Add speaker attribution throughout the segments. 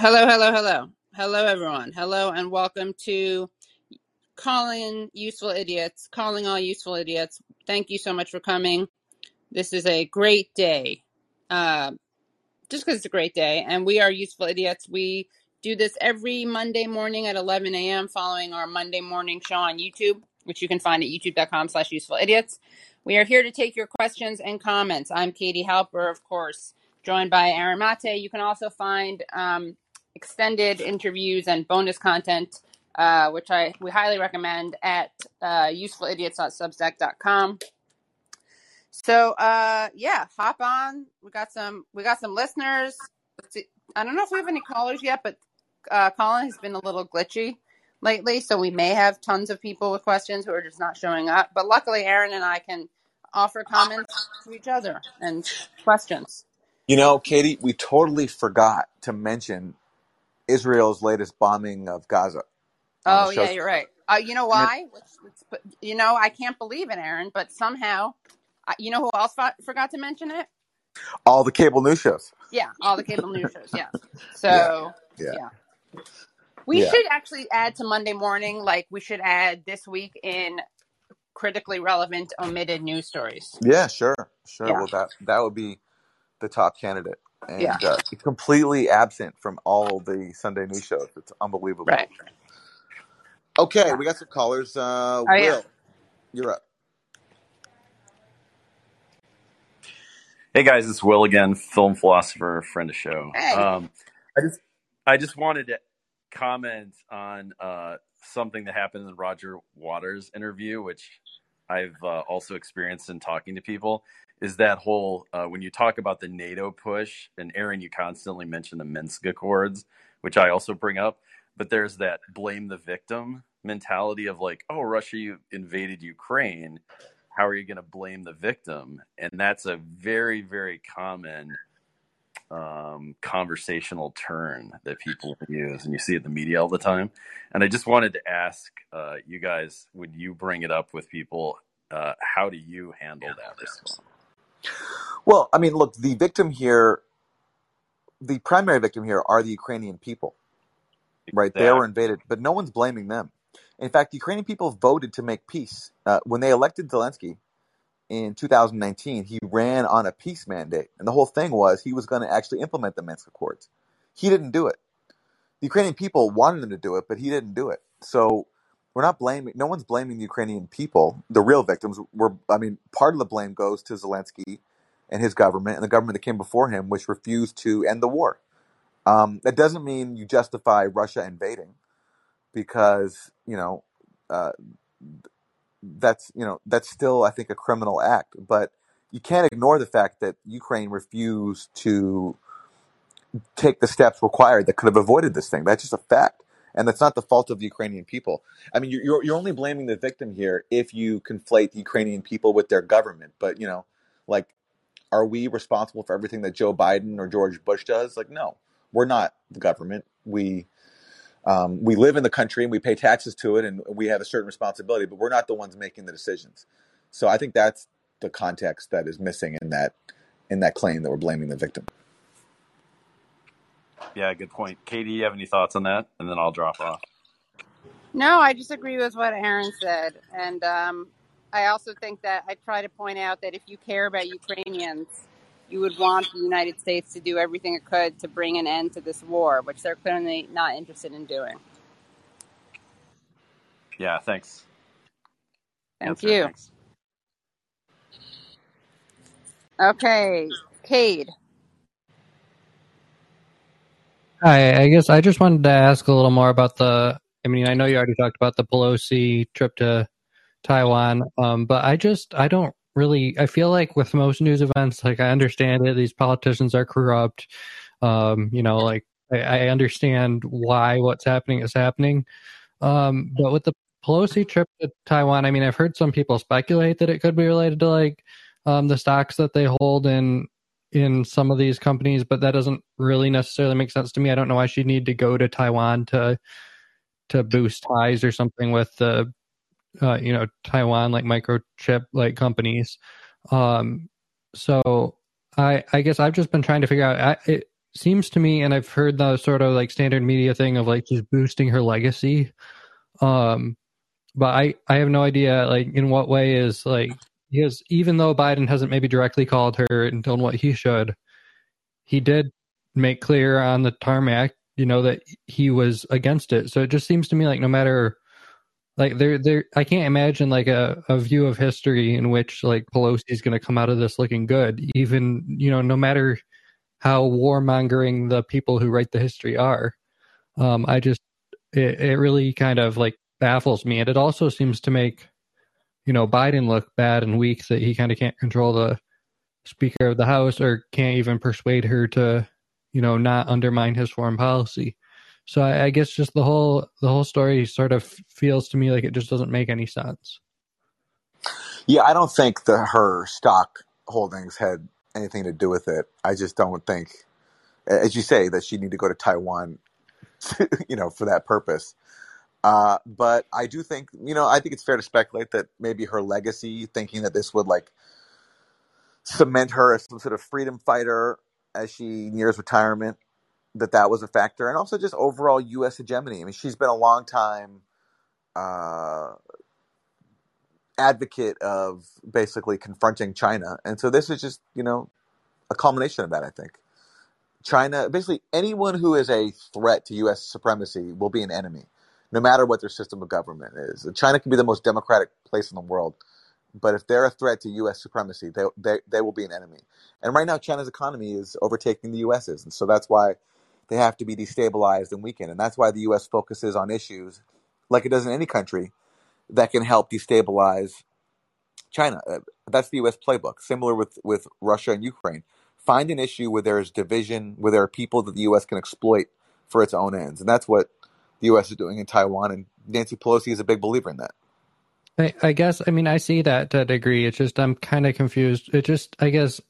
Speaker 1: Hello, hello, hello. Hello, everyone. Hello, and welcome to Calling Useful Idiots, Calling All Useful Idiots. Thank you so much for coming. This is a great day. Uh, just because it's a great day. And we are Useful Idiots. We do this every Monday morning at 11 a.m. following our Monday morning show on YouTube, which you can find at youtube.com slash useful idiots. We are here to take your questions and comments. I'm Katie Halper, of course, joined by Aaron Maté. You can also find um, extended interviews and bonus content, uh, which I we highly recommend at uh, usefulidiots.substack.com. So uh yeah, hop on. We got some we got some listeners. I don't know if we have any callers yet, but uh Callin has been a little glitchy lately, so we may have tons of people with questions who are just not showing up. But luckily Aaron and I can offer comments to each other and questions.
Speaker 2: You know, Katie, we totally forgot to mention Israel's latest bombing of Gaza
Speaker 1: Oh yeah, you're right. Uh, you know why? Let's, let's you know, I can't believe it, Aaron. But somehow, you know who else fo- forgot to mention it?
Speaker 2: all the cable news shows.
Speaker 1: Yeah, all the cable news shows. Yeah.
Speaker 2: Yeah,
Speaker 1: So
Speaker 2: yeah,
Speaker 1: yeah, we
Speaker 2: yeah.
Speaker 1: should actually add to Monday morning. Like we should add this week in critically relevant omitted news stories.
Speaker 2: Yeah, sure, sure.
Speaker 1: Yeah,
Speaker 2: Well, that that would be the top candidate,
Speaker 1: yeah,
Speaker 2: uh, completely absent from all the Sunday news shows. It's unbelievable.
Speaker 1: right.
Speaker 2: Okay, we got some callers. Uh,
Speaker 1: Oh yeah.
Speaker 2: Will, you're up.
Speaker 3: Hey guys, it's Will again, film philosopher, friend of show.
Speaker 1: Hey.
Speaker 3: Um, I just I just wanted to comment on uh, something that happened in the Roger Waters interview, which I've uh, also experienced in talking to people. Is that whole uh, when you talk about the NATO push, and Aaron, you constantly mention the Minsk Accords, which I also bring up, but there's that blame the victim mentality of like, oh, Russia you invaded Ukraine how are you going to blame the victim? And that's a very, very common um, conversational turn that people use, and you see it in the media all the time. And I just wanted to ask uh, you guys: Would you bring it up with people? Uh, how do you handle that?
Speaker 2: Well, I mean, look, the victim here, the primary victim here, are the Ukrainian people. right? They were invaded, but no one's blaming them. In fact, Ukrainian people voted to make peace. Uh, when they elected Zelensky in 2019, he ran on a peace mandate, and the whole thing was he was going to actually implement the Minsk Accords. He didn't do it. The Ukrainian people wanted him to do it, but he didn't do it. So we're not blaming. No one's blaming the Ukrainian people. The real victims were. I mean, part of the blame goes to Zelensky and his government and the government that came before him, which refused to end the war. Um, that doesn't mean you justify Russia invading because you know uh, that's you know that's still I think a criminal act. But you can't ignore the fact that Ukraine refused to take the steps required that could have avoided this thing. That's just a fact, and that's not the fault of the Ukrainian people. I mean, you're you're only blaming the victim here if you conflate the Ukrainian people with their government. But you know, like, are we responsible for everything that Joe Biden or George Bush does? Like, no, we're not the government. We um, we live in the country and we pay taxes to it and we have a certain responsibility, but we're not the ones making the decisions. So I think that's the context that is missing in that in that claim that we're blaming the victim.
Speaker 3: Yeah, good point. Katie, you have any thoughts on that? And then I'll drop off.
Speaker 1: No, I just agree with what Aaron said, and um, I also think that I try to point out that if you care about Ukrainians, you would want the United States to do everything it could to bring an end to this war, which they're clearly not interested in doing.
Speaker 3: Yeah, thanks.
Speaker 1: Thank
Speaker 3: Answer.
Speaker 1: you.
Speaker 3: Thanks.
Speaker 1: Okay, Cade.
Speaker 4: Hi, I guess I just wanted to ask a little more about the. I mean, I know you already talked about the Pelosi trip to Taiwan, um, but I just I don't really. I feel like with most news events, like I understand it, these politicians are corrupt. Um, you know, like I, I understand why what's happening is happening, um, but with the Pelosi trip to Taiwan, I mean, I've heard some people speculate that it could be related to like um, the stocks that they hold in in some of these companies, but that doesn't really necessarily make sense to me. I don't know why she'd need to go to Taiwan to to boost ties or something with the uh, you know Taiwan like microchip like companies. Um, so I I guess I've just been trying to figure out I, it, seems to me, and I've heard the sort of like standard media thing of like just boosting her legacy. Um, but I I have no idea like in what way is like because even though Biden hasn't maybe directly called her and done what he should, he did make clear on the tarmac, you know, that he was against it. So it just seems to me like no matter like there there I can't imagine like a, a view of history in which like Pelosi is gonna come out of this looking good, even you know, no matter how warmongering the people who write the history are. Um, I just it, it really kind of like baffles me, and it also seems to make you know Biden look bad and weak that he kind of can't control the Speaker of the House or can't even persuade her to you know not undermine his foreign policy. So I, I guess just the whole the whole story sort of feels to me like it just doesn't make any sense.
Speaker 2: Yeah, I don't think the her stock holdings had anything to do with it. I just don't think, as you say, that she need to go to Taiwan, to, you know, for that purpose. Uh, but I do think, you know, I think it's fair to speculate that maybe her legacy, thinking that this would like cement her as some sort of freedom fighter as she nears retirement, that that was a factor, and also just overall U.S. hegemony. I mean, she's been a long time uh, advocate of basically confronting China, and so this is just you know a culmination of that. I think China, basically anyone who is a threat to U.S. supremacy will be an enemy, no matter what their system of government is. China can be the most democratic place in the world, but if they're a threat to U.S. supremacy, they they, they will be an enemy. And right now, China's economy is overtaking the U.S.'s, and so that's why they have to be destabilized and weakened. And that's why the U.S. focuses on issues like it does in any country that can help destabilize China. Uh, that's the U.S. playbook. Similar with with Russia and Ukraine. Find an issue where there is division, where there are people that the U.S. can exploit for its own ends, and that's what the U.S. is doing in Taiwan. And Nancy Pelosi is a big believer in that.
Speaker 4: I, I guess. I mean, I see that to a degree. It's just I'm kind of confused. It just, I guess,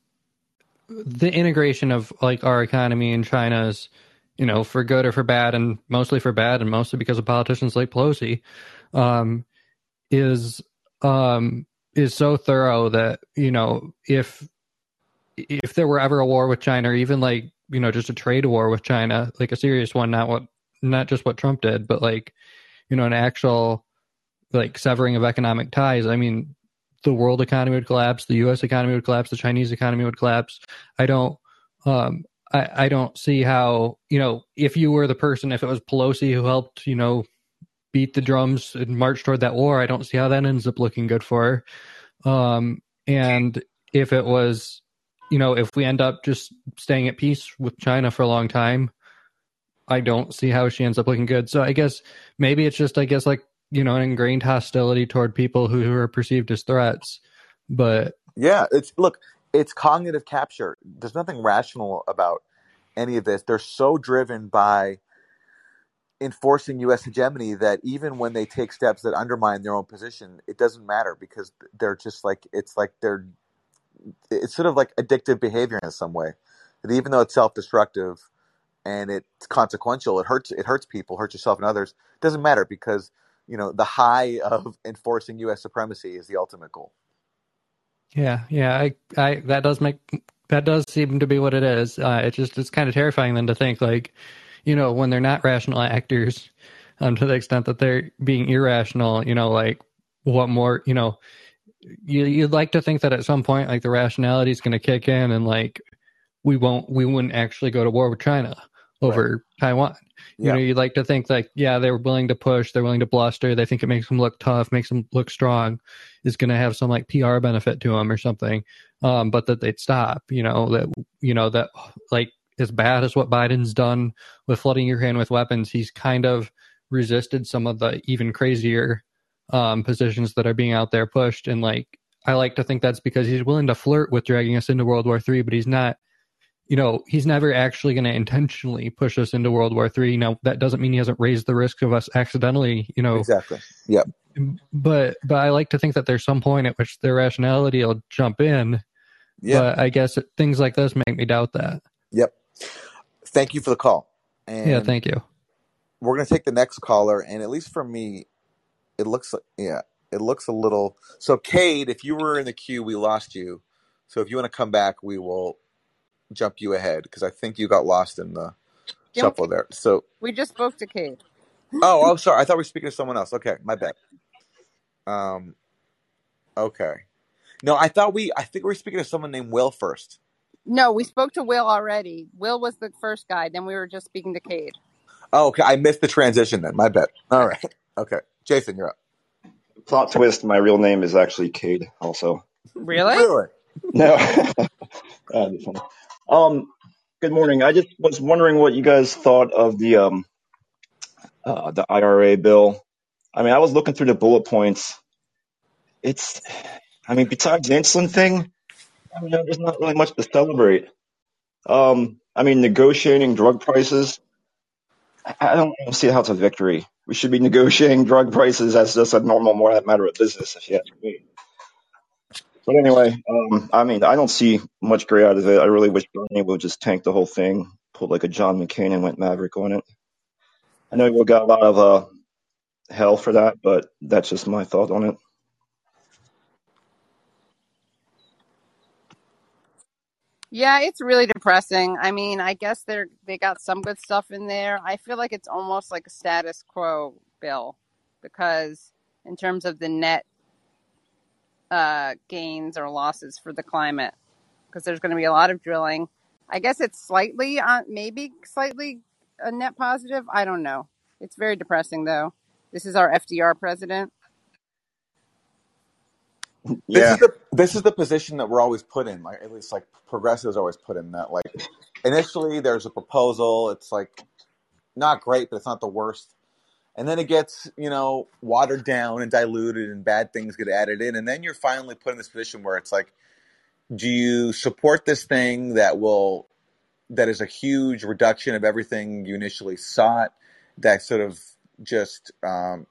Speaker 4: the integration of like our economy and China's, you know, for good or for bad, and mostly for bad, and mostly because of politicians like Pelosi, um, is um, is so thorough that you know if if there were ever a war with China, or even like you know just a trade war with China, like a serious one, not what not just what Trump did, but like you know an actual like severing of economic ties. I mean, the world economy would collapse, the U.S. economy would collapse, the Chinese economy would collapse. I don't. Um, I, I don't see how you know if you were the person if it was Pelosi who helped you know beat the drums and march toward that war. I don't see how that ends up looking good for her. Um, and if it was, you know, if we end up just staying at peace with China for a long time, I don't see how she ends up looking good. So I guess maybe it's just, I guess, like, you know, an ingrained hostility toward people who are perceived as threats. But
Speaker 2: yeah, it's look, it's cognitive capture. There's nothing rational about any of this. They're so driven by enforcing U.S. hegemony that even when they take steps that undermine their own position, it doesn't matter because they're just like it's like they're it's sort of like addictive behavior in some way. That even though it's self-destructive and it's consequential, it hurts it hurts people, hurts yourself and others. It doesn't matter because you know the high of enforcing U.S. supremacy is the ultimate goal.
Speaker 4: Yeah, yeah, I, I that does make that does seem to be what it is. Uh, it just it's kind of terrifying then to think like you know, when they're not rational actors, um, to the extent that they're being irrational, you know, like what more, you know, you, you'd like to think that at some point, like the rationality is going to kick in and like we won't, we wouldn't actually go to war with China over right. Taiwan. You yeah. know, you'd like to think like, yeah, they're willing to push, they're willing to bluster, they think it makes them look tough, makes them look strong, is going to have some like PR benefit to them or something. Um, but that they'd stop, you know, that, you know, that like as bad as what Biden's done with flooding Ukraine with weapons, he's kind of resisted some of the even crazier um, positions that are being out there pushed. And like, I like to think that's because he's willing to flirt with dragging us into World War Three, but he's not. You know, he's never actually going to intentionally push us into World War Three. Now, that doesn't mean he hasn't raised the risk of us accidentally. You know,
Speaker 2: exactly. Yep.
Speaker 4: But but I like to think that there's some point at which their rationality will jump in. Yeah. But I guess things like this make me doubt that.
Speaker 2: Yep thank you for the call.
Speaker 4: And yeah, thank you.
Speaker 2: We're going to take the next caller, and at least for me, it looks like, yeah, it looks a little. So, Cade, if you were in the queue, we lost you. So, if you want to come back, we will jump you ahead because I think you got lost in the
Speaker 1: Didn't
Speaker 2: shuffle there. So,
Speaker 1: we just spoke to Cade?
Speaker 2: oh, I'm sorry. I thought we were speaking to someone else. Okay, my bad. Um, okay. No, I thought we. I think we were speaking to someone named Will first.
Speaker 1: No, we spoke to Will already. Will was the first guy. Then we were just speaking to Cade.
Speaker 2: Oh, okay. I missed the transition then. My bad. All right. Okay, Jason, you're up.
Speaker 5: Plot twist: my real name is actually Cade. Also,
Speaker 1: Really?
Speaker 2: Really?
Speaker 5: no. That'd be funny. Um, good morning. I just was wondering what you guys thought of the um, uh, the IRA bill. I mean, I was looking through the bullet points. It's, I mean, besides the insulin thing, I mean, there's not really much to celebrate. Um, I mean, negotiating drug prices. I don't see how it's a victory. We should be negotiating drug prices as just a normal more matter of business, if you ask me. But anyway, um, I mean, I don't see much great out of it. I really wish Bernie would just tank the whole thing, pulled like a John McCain and went Maverick on it. I know we got a lot of uh, hell for that, but that's just my thought on it.
Speaker 1: Yeah, it's really depressing. I mean, I guess they're they got some good stuff in there. I feel like it's almost like a status quo bill because in terms of the net uh, gains or losses for the climate, because there's going to be a lot of drilling. I guess it's slightly, uh, maybe slightly a net positive. I don't know. It's very depressing though. This is our FDR president.
Speaker 2: This
Speaker 5: Yeah,
Speaker 2: is the this is the position that we're always put in. Like at least like progressives always put in that. Like initially there's a proposal. It's like not great, but it's not the worst. And then it gets you know watered down and diluted, and bad things get added in, and then you're finally put in this position where it's like, do you support this thing that will that is a huge reduction of everything you initially sought, that sort of just um,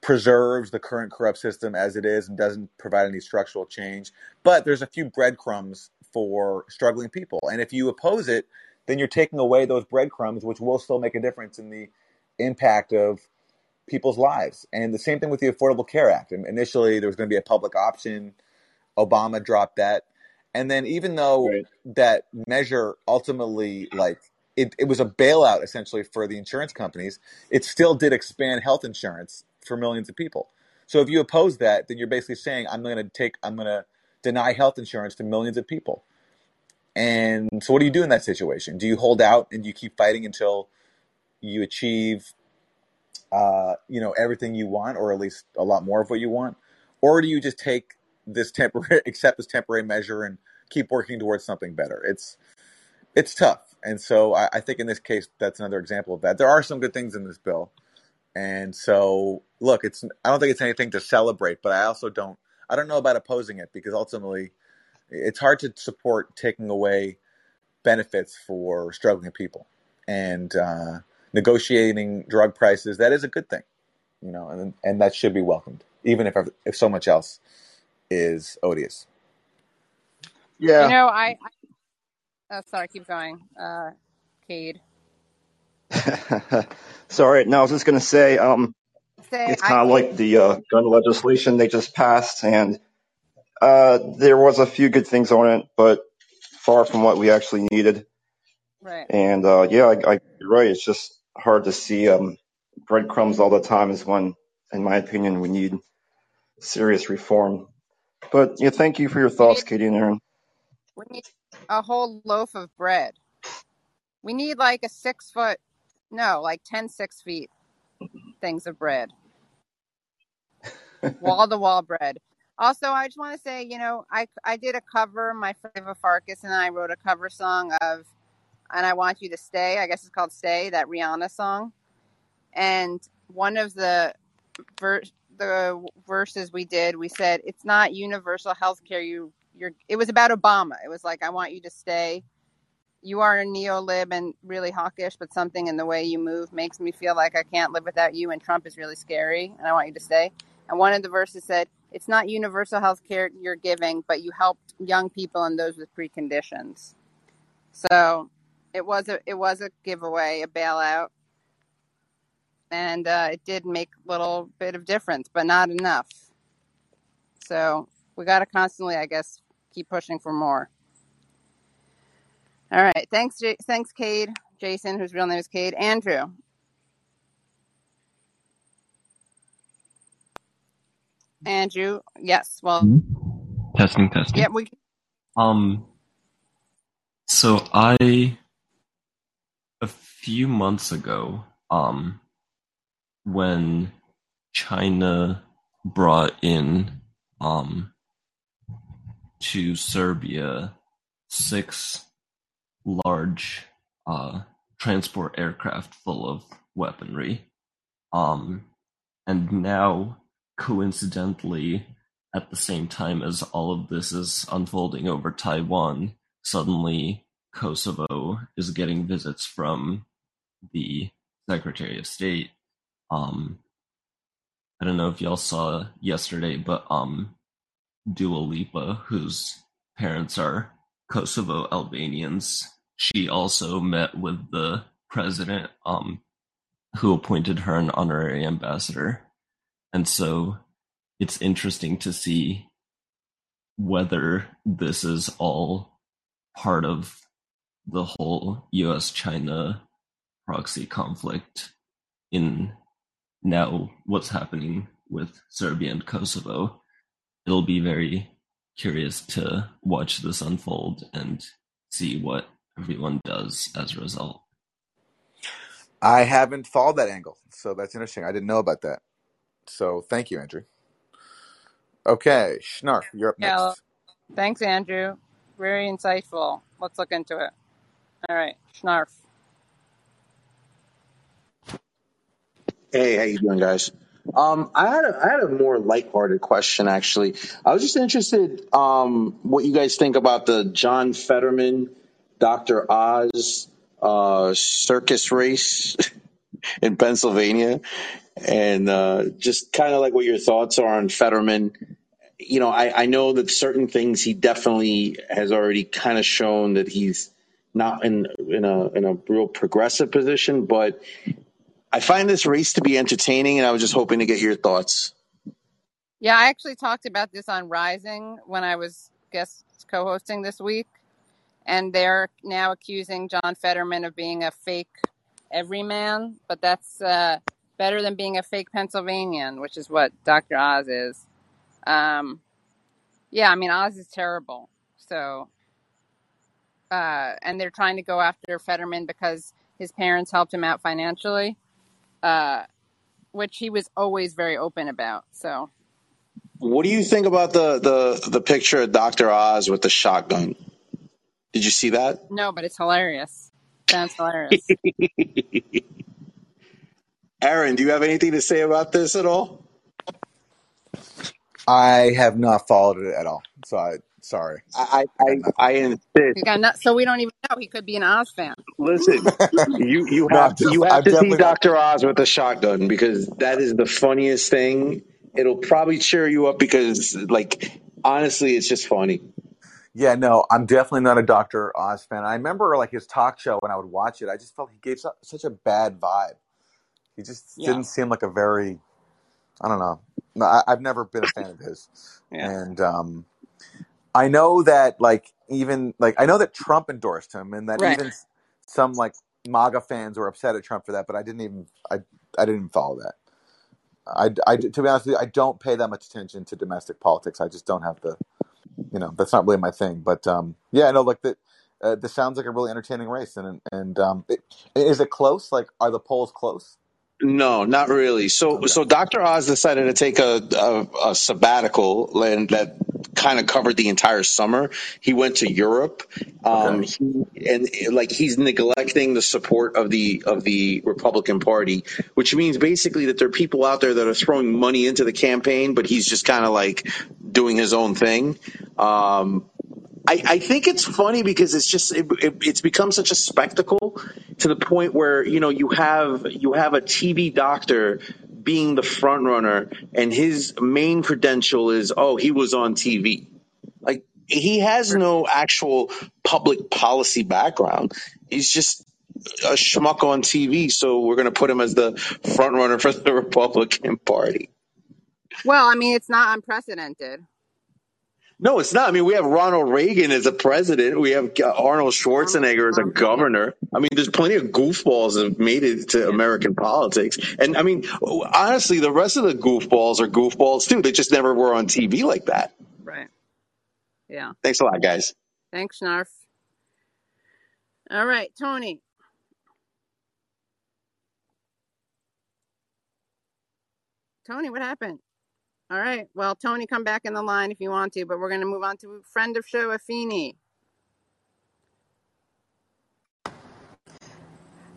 Speaker 2: preserves the current corrupt system as it is and doesn't provide any structural change. But there's a few breadcrumbs for struggling people. And if you oppose it, then you're taking away those breadcrumbs, which will still make a difference in the impact of people's lives. And the same thing with the Affordable Care Act. And initially, there was going to be a public option. Obama dropped that. And then, even though
Speaker 5: right.
Speaker 2: that measure ultimately, like, it, it was a bailout essentially for the insurance companies, it still did expand health insurance for millions of people. So if you oppose that, then you're basically saying, I'm going to take, I'm going to deny health insurance to millions of people. And so what do you do in that situation? Do you hold out and you keep fighting until you achieve, uh, you know, everything you want, or at least a lot more of what you want? Or do you just take this temporary, accept this temporary measure and keep working towards something better? It's, it's tough. And so I, I think in this case, that's another example of that. There are some good things in this bill. And so, look, it's I don't think it's anything to celebrate, but I also don't I don't know about opposing it because ultimately, it's hard to support taking away benefits for struggling people and uh, negotiating drug prices. That is a good thing, you know, and and that should be welcomed, even if if so much else is odious.
Speaker 1: Yeah, You
Speaker 5: yeah.
Speaker 1: know, I. I oh, sorry, keep going, uh, Cade.
Speaker 5: Sorry, no, I was just gonna say, um,
Speaker 1: Say
Speaker 5: it's kind of like the uh, gun legislation they just passed, and uh, there was a few good things on it, but far from what we actually needed.
Speaker 1: right.
Speaker 5: And uh, yeah, I, I, you're right. It's just hard to see um, breadcrumbs all the time is when, in my opinion, we need serious reform. But yeah, thank you for your thoughts, Katie and Aaron.
Speaker 1: we need a whole loaf of bread. We need like a six foot, no, like 10 six feet things of bread, wall to wall bread. Also, I just want to say, you know, I I did a cover, my friend Farkas and I wrote a cover song of, and I want you to stay. I guess it's called "Stay," that Rihanna song. And one of the ver- the verses we did, we said it's not universal health care. You you're. It was about Obama. It was like I want you to stay. You are a neo-lib and really hawkish, but something in the way you move makes me feel like I can't live without you. And Trump is really scary, and I want you to stay. And one of the verses said, "It's not universal health care you're giving, but you helped young people and those with preconditions." So it was a it was a giveaway, a bailout, and uh, it did make a little bit of difference, but not enough. So we got to constantly, I guess, keep pushing for more. All right. Thanks, J- thanks, Cade. Jason, whose real name is Cade. Andrew. Andrew. Yes. Well,
Speaker 6: Testing, testing.
Speaker 1: yeah, we
Speaker 6: Um, so I, a few months ago, um, when China brought in, um, to Serbia six large, uh, transport aircraft full of weaponry. Um, and now, coincidentally, at the same time as all of this is unfolding over Taiwan, suddenly Kosovo is getting visits from the Secretary of State. Um, I don't know if y'all saw yesterday, but um, Dua Lipa, whose parents are Kosovo Albanians, she also met with the president, um, who appointed her an honorary ambassador. And so it's interesting to see whether this is all part of the whole US China proxy conflict in now what's happening with Serbia and Kosovo. It'll be very curious to watch this unfold and see what everyone does as a result.
Speaker 2: I haven't followed that angle, so that's interesting. I didn't know about that. So thank you, Andrew. Okay, Schnarf, you're up
Speaker 1: yeah.
Speaker 2: next.
Speaker 1: Thanks, Andrew. Very insightful. Let's look into it. All right. Schnarf.
Speaker 7: Hey, how you doing, guys? Um, I had a, I had a more lighthearted question actually. I was just interested um, what you guys think about the John Fetterman, Dr. Oz uh, circus race in Pennsylvania, and uh, just kind of like what your thoughts are on Fetterman. You know, I, I know that certain things he definitely has already kind of shown that he's not in in a in a real progressive position, but I find this race to be entertaining, and I was just hoping to get your thoughts.
Speaker 1: Yeah, I actually talked about this on Rising when I was guest co-hosting this week, and they're now accusing John Fetterman of being a fake everyman, but that's uh, better than being a fake Pennsylvanian, which is what Dr. Oz is. Um, yeah, I mean Oz is terrible. So, uh, and they're trying to go after Fetterman because his parents helped him out financially, uh, which he was always very open about. So,
Speaker 7: What do you think about the the the picture of Doctor Oz with the shotgun? Did you see that?
Speaker 1: no, but it's hilarious. Sounds hilarious.
Speaker 7: Aaron, do you have anything to say about this at all?
Speaker 2: I have not followed it at all, so I sorry.
Speaker 7: I
Speaker 2: I
Speaker 7: I
Speaker 2: got nothing.
Speaker 7: I insist.
Speaker 1: Got not, so we don't even know. He could be an Oz fan.
Speaker 7: Listen, you you have
Speaker 2: I'm
Speaker 7: to you have
Speaker 2: I'm
Speaker 7: to see
Speaker 2: definitely not.
Speaker 7: Doctor Oz with the shotgun because that is the funniest thing. It'll probably cheer you up because, like, honestly, it's just funny.
Speaker 2: Yeah, no, I'm definitely not a Dr. Oz fan. I remember like his talk show when I would watch it. I just felt he gave such a bad vibe. He just
Speaker 1: Yeah,
Speaker 2: didn't seem like a very, I don't know. No, I, I've never been a fan of his,
Speaker 1: yeah.
Speaker 2: and um, I know that like even like I know that Trump endorsed him, and that
Speaker 1: Right.
Speaker 2: even some like MAGA fans were upset at Trump for that. But I didn't even I I didn't even follow that. I, I to be honest with you, I don't pay that much attention to domestic politics. I just don't have the you know that's not really my thing. But um, yeah, I know like that. Uh, this sounds like a really entertaining race, and and um, it, is it close? Like, are the polls close?
Speaker 7: No, not really. So,
Speaker 2: Okay,
Speaker 7: so Dr. Oz decided to take a, a, a sabbatical and that kind of covered the entire summer. He went to Europe. Um,
Speaker 2: okay,
Speaker 7: he, and like he's neglecting the support of the of the Republican Party, which means basically that there are people out there that are throwing money into the campaign, but he's just kind of like doing his own thing. Um, I, I think it's funny because it's just it, it, it's become such a spectacle to the point where you know you have you have a TV doctor being the front runner and his main credential is oh he was on TV like he has no actual public policy background. He's just a schmuck on TV so we're going to put him as the front runner for the Republican Party.
Speaker 1: Well, I mean, it's not unprecedented.
Speaker 7: No, it's not. I mean, we have Ronald Reagan as a president. We have Arnold Schwarzenegger as a governor. I mean, there's plenty of goofballs that have made it to American politics. And I mean, honestly, the rest of the goofballs are goofballs too. They just never were on TV like that.
Speaker 1: Right. Yeah.
Speaker 7: Thanks a lot, guys.
Speaker 1: Thanks, Narf. All right, Tony. Tony, what happened? All right. Well, Tony, come back in the line if you want to, but we're going to move on to friend of show, Afeni.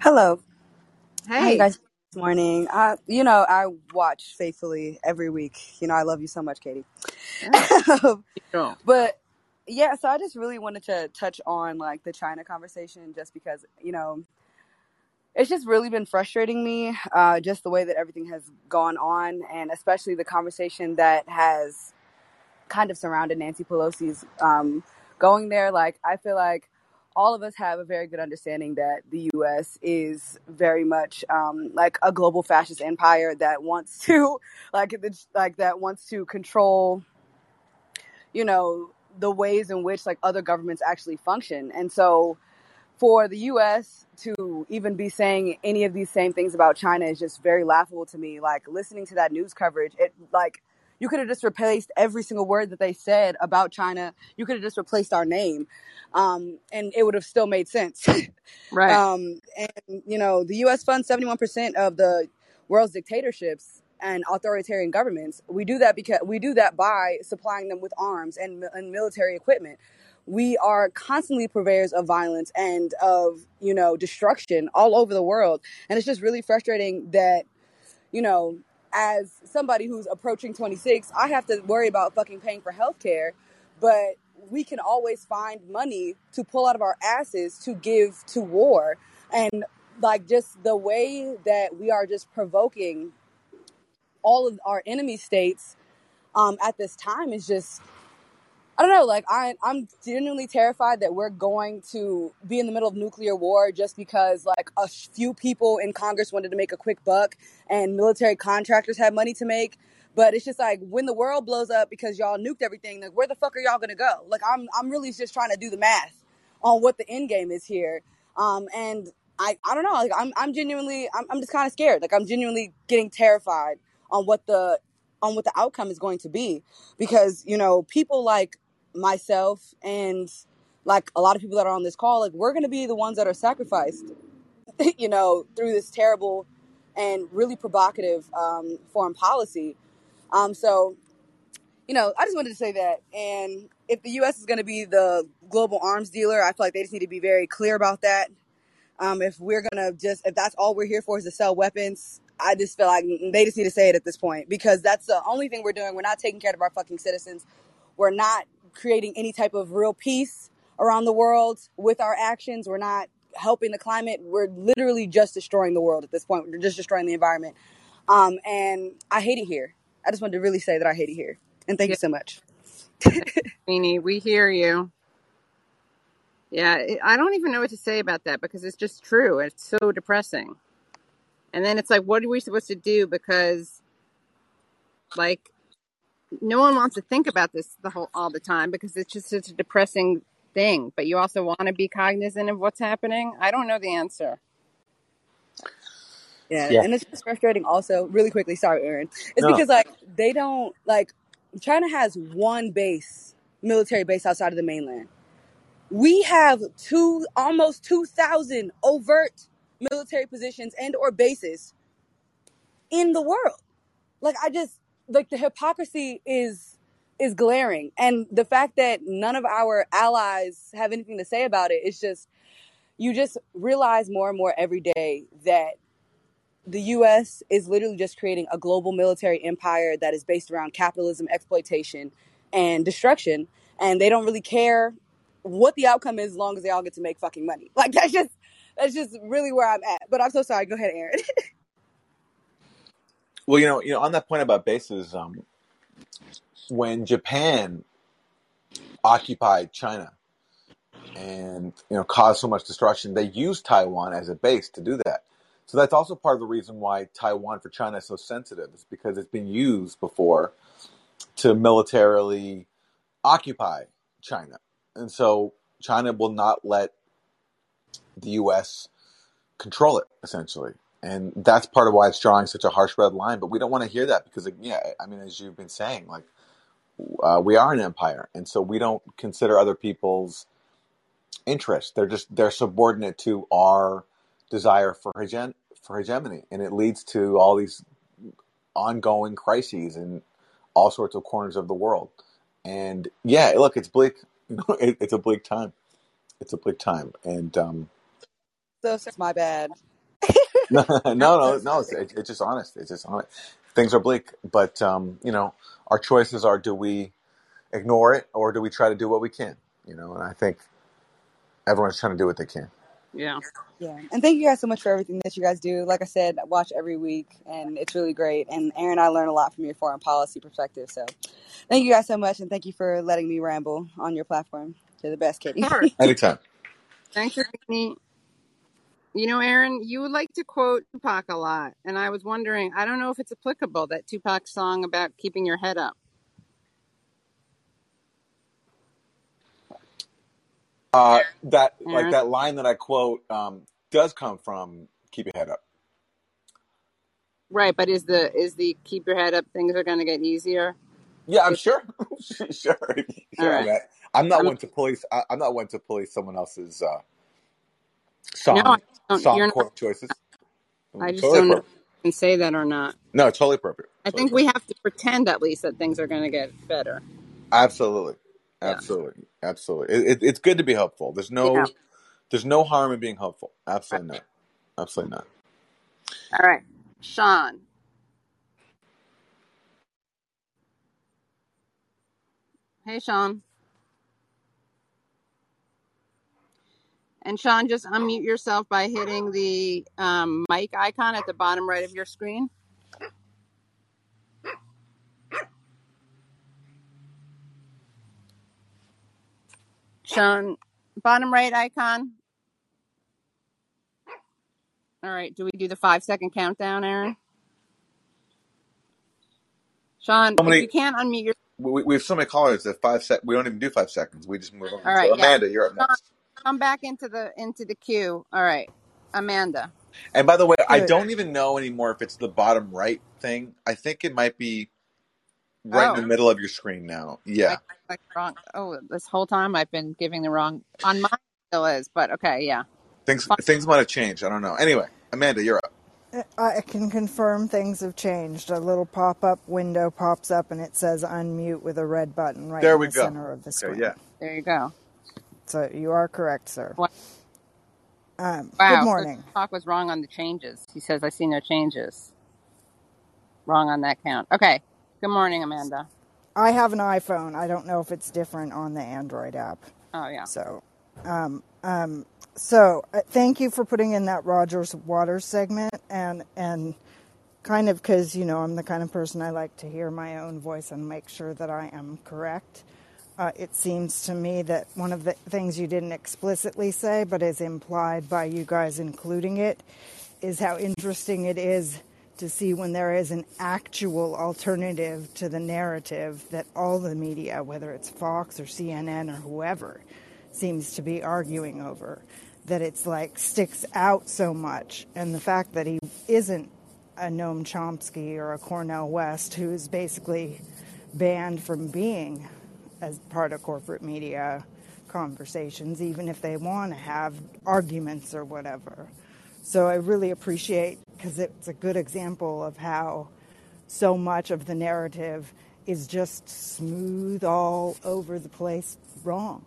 Speaker 8: Hello. How you
Speaker 1: Hey.
Speaker 8: guys this morning? Uh, you know, I watch faithfully every week. You know, I love you so much, Katie.
Speaker 1: Yeah. Sure.
Speaker 8: but yeah, so I just really wanted to touch on like the China conversation just because, you know, it's just really been frustrating me, uh, just the way that everything has gone on and especially the conversation that has kind of surrounded Nancy Pelosi's um, going there. Like, I feel like all of us have a very good understanding that the U.S. is very much um, like a global fascist empire that wants to, like, like that wants to control, you know, the ways in which like other governments actually function. And so, for the U.S. to even be saying any of these same things about China is just very laughable to me. Like listening to that news coverage, it like you could have just replaced every single word that they said about China. You could have just replaced our name, um, and it would have still made sense.
Speaker 1: Right.
Speaker 8: um, and you know, the U.S. funds seventy one percent of the world's dictatorships and authoritarian governments. We do that because we do that by supplying them with arms and, and military equipment. We are constantly purveyors of violence and of you know destruction all over the world, and it's just really frustrating that you know, as somebody who's approaching 26, I have to worry about fucking paying for healthcare, but we can always find money to pull out of our asses to give to war. And like just the way that we are just provoking all of our enemy states um, at this time is just I don't know, like I I'm genuinely terrified that we're going to be in the middle of nuclear war just because like a few people in Congress wanted to make a quick buck and military contractors have money to make. But it's just like when the world blows up because y'all nuked everything, like where the fuck are y'all gonna go? Like I'm I'm really just trying to do the math on what the end game is here. Um and I, I don't know, like I'm I'm genuinely I'm I'm just kinda scared. Like I'm genuinely getting terrified on what the on what the outcome is going to be. Because, you know, people like myself and like a lot of people that are on this call, like we're going to be the ones that are sacrificed, you know, through this terrible and really provocative um, foreign policy. Um, so, you know, I just wanted to say that. And if the U.S. is going to be the global arms dealer, I feel like they just need to be very clear about that. Um, if we're gonna just, if that's all we're here for is to sell weapons, I just feel like they just need to say it at this point because that's the only thing we're doing. We're not taking care of our fucking citizens. We're not creating any type of real peace around the world with our actions. We're not helping the climate. We're literally just destroying the world at this point. We're just destroying the environment. Um, and I hate it here. I just wanted to really say that I hate it here. And thank
Speaker 1: Yeah,
Speaker 8: you so much.
Speaker 1: Afeni, we hear you. Yeah, I don't even know what to say about that because it's just true. It's so depressing. And then it's like, what are we supposed to do? Because like no one wants to think about this the whole all the time because it's just such a depressing thing. But you also want to be cognizant of what's happening. I don't know the answer.
Speaker 8: Yeah,
Speaker 2: Yeah.
Speaker 8: and it's just frustrating also, really quickly, sorry, Aaron. It's
Speaker 2: No.
Speaker 8: because like they don't like China has one base, military base outside of the mainland. We have two almost two thousand overt military positions and or bases in the world. Like I just like the hypocrisy is is glaring. And the fact that none of our allies have anything to say about it it is just you just realize more and more every day that the US is literally just creating a global military empire that is based around capitalism, exploitation, and destruction. And they don't really care what the outcome is as long as they all get to make fucking money. Like that's just that's just really where I'm at. But I'm so sorry. Go ahead, Aaron.
Speaker 2: Well, you know, you know, on that point about bases, um, when Japan occupied China and you know caused so much destruction, they used Taiwan as a base to do that. So that's also part of the reason why Taiwan for China is so sensitive, is because it's been used before to militarily occupy China, and so China will not let the U.S. control it essentially, and that's part of why it's drawing such a harsh red line. But we don't want to hear that because, yeah, I mean, as you've been saying, like uh, we are an empire, and so we don't consider other people's interests. They're just they're subordinate to our desire for hegen- for hegemony, and it leads to all these ongoing crises in all sorts of corners of the world. And yeah, look, it's bleak. it, it's a bleak time. It's a bleak time, and um,
Speaker 8: So it's my bad.
Speaker 2: No, no, no, no. It's, it's just honest. It's just honest. Things are bleak, but um, you know, our choices are: do we ignore it, or do we try to do what we can? You know, and I think everyone's trying to do what they can.
Speaker 1: Yeah.
Speaker 8: Yeah. And thank you guys so much for everything that you guys do. Like I said, I watch every week and it's really great. And Aaron, I learn a lot from your foreign policy perspective. So thank you guys so much. And thank you for letting me ramble on your platform. You're the best, Katie.
Speaker 1: Of course.
Speaker 2: Anytime.
Speaker 1: Thanks for me. You know, Aaron, you would like to quote Tupac a lot, and I was wondering, I don't know if it's applicable that Tupac song about keeping your head up.
Speaker 2: Uh, that like that line that I quote um, does come from "Keep Your Head Up."
Speaker 1: right? But is the is the keep your head up? Things are going to get easier.
Speaker 2: Yeah, I'm sure, sure, sure. I'm,
Speaker 1: right.
Speaker 2: not, I'm not
Speaker 1: I'm,
Speaker 2: one to police. I, I'm not one to police someone else's uh,
Speaker 1: no, I
Speaker 2: song
Speaker 1: don't.
Speaker 2: song
Speaker 1: You're not.
Speaker 2: choices.
Speaker 1: I mm, just
Speaker 2: Totally
Speaker 1: don't know if
Speaker 2: appropriate.
Speaker 1: you can say that or not.
Speaker 2: No, totally appropriate.
Speaker 1: I
Speaker 2: Totally
Speaker 1: think we
Speaker 2: appropriate.
Speaker 1: have to pretend at least that things are going to get better.
Speaker 2: Absolutely,
Speaker 1: Yeah.
Speaker 2: absolutely, absolutely. It, it, it's good to be helpful. There's
Speaker 1: Yeah.
Speaker 2: no, there's no harm in being hopeful.
Speaker 1: Right.
Speaker 2: Absolutely not. Absolutely not.
Speaker 1: All right. Sean. Hey, Sean. And Sean, just unmute yourself by hitting the um, mic icon at the bottom right of your screen. Sean, bottom right icon. All right. Do we do the five second countdown, Aaron? Sean,
Speaker 2: many.
Speaker 1: you can't unmute your.
Speaker 2: We, we have so many callers that five sec. We don't even do five seconds. We just move on.
Speaker 1: All right,
Speaker 2: So
Speaker 1: right. Yeah.
Speaker 2: Amanda, you're up
Speaker 1: Sean,
Speaker 2: next.
Speaker 1: come back into the into the queue. All right. Amanda.
Speaker 2: And by the way, I don't even know anymore if it's the bottom right thing. I think it might be right in the
Speaker 1: Oh,
Speaker 2: middle of your screen now.
Speaker 1: I
Speaker 2: Yeah.
Speaker 1: like wrong. Oh, this whole time I've been giving the wrong. On mine still is, but okay, yeah.
Speaker 2: Things
Speaker 1: Fine.
Speaker 2: things might have changed. I don't know. Anyway, Amanda, you're up.
Speaker 9: I can confirm things have changed. A little pop up window pops up and it says unmute with a red button right
Speaker 2: There
Speaker 9: in
Speaker 2: we
Speaker 9: the
Speaker 2: go.
Speaker 9: center of the
Speaker 2: Okay,
Speaker 9: screen.
Speaker 2: yeah.
Speaker 1: There you go.
Speaker 9: So you are correct, sir.
Speaker 1: Wow.
Speaker 9: Um, good
Speaker 1: Wow. So
Speaker 9: morning.
Speaker 1: talk was wrong on the changes. He says I see no changes. Wrong on that count. Okay. Good morning, Amanda.
Speaker 9: I have an iPhone. I don't know if it's different on the Android app.
Speaker 1: Oh yeah.
Speaker 9: So, um, um, so uh, thank you for putting in that Rogers Waters segment and and kind of because you know I'm the kind of person I like to hear my own voice and make sure that I am correct. Uh, it seems to me that one of the things you didn't explicitly say, but is implied by you guys including it, is how interesting it is to see when there is an actual alternative to the narrative that all the media, whether it's Fox or CNN or whoever, seems to be arguing over. That it's like sticks out so much. And the fact that he isn't a Noam Chomsky or a Cornel West who is basically banned from being as part of corporate media conversations, even if they want to have arguments or whatever. So I really appreciate because it's a good example of how so much of the narrative is just smooth all over the place wrong.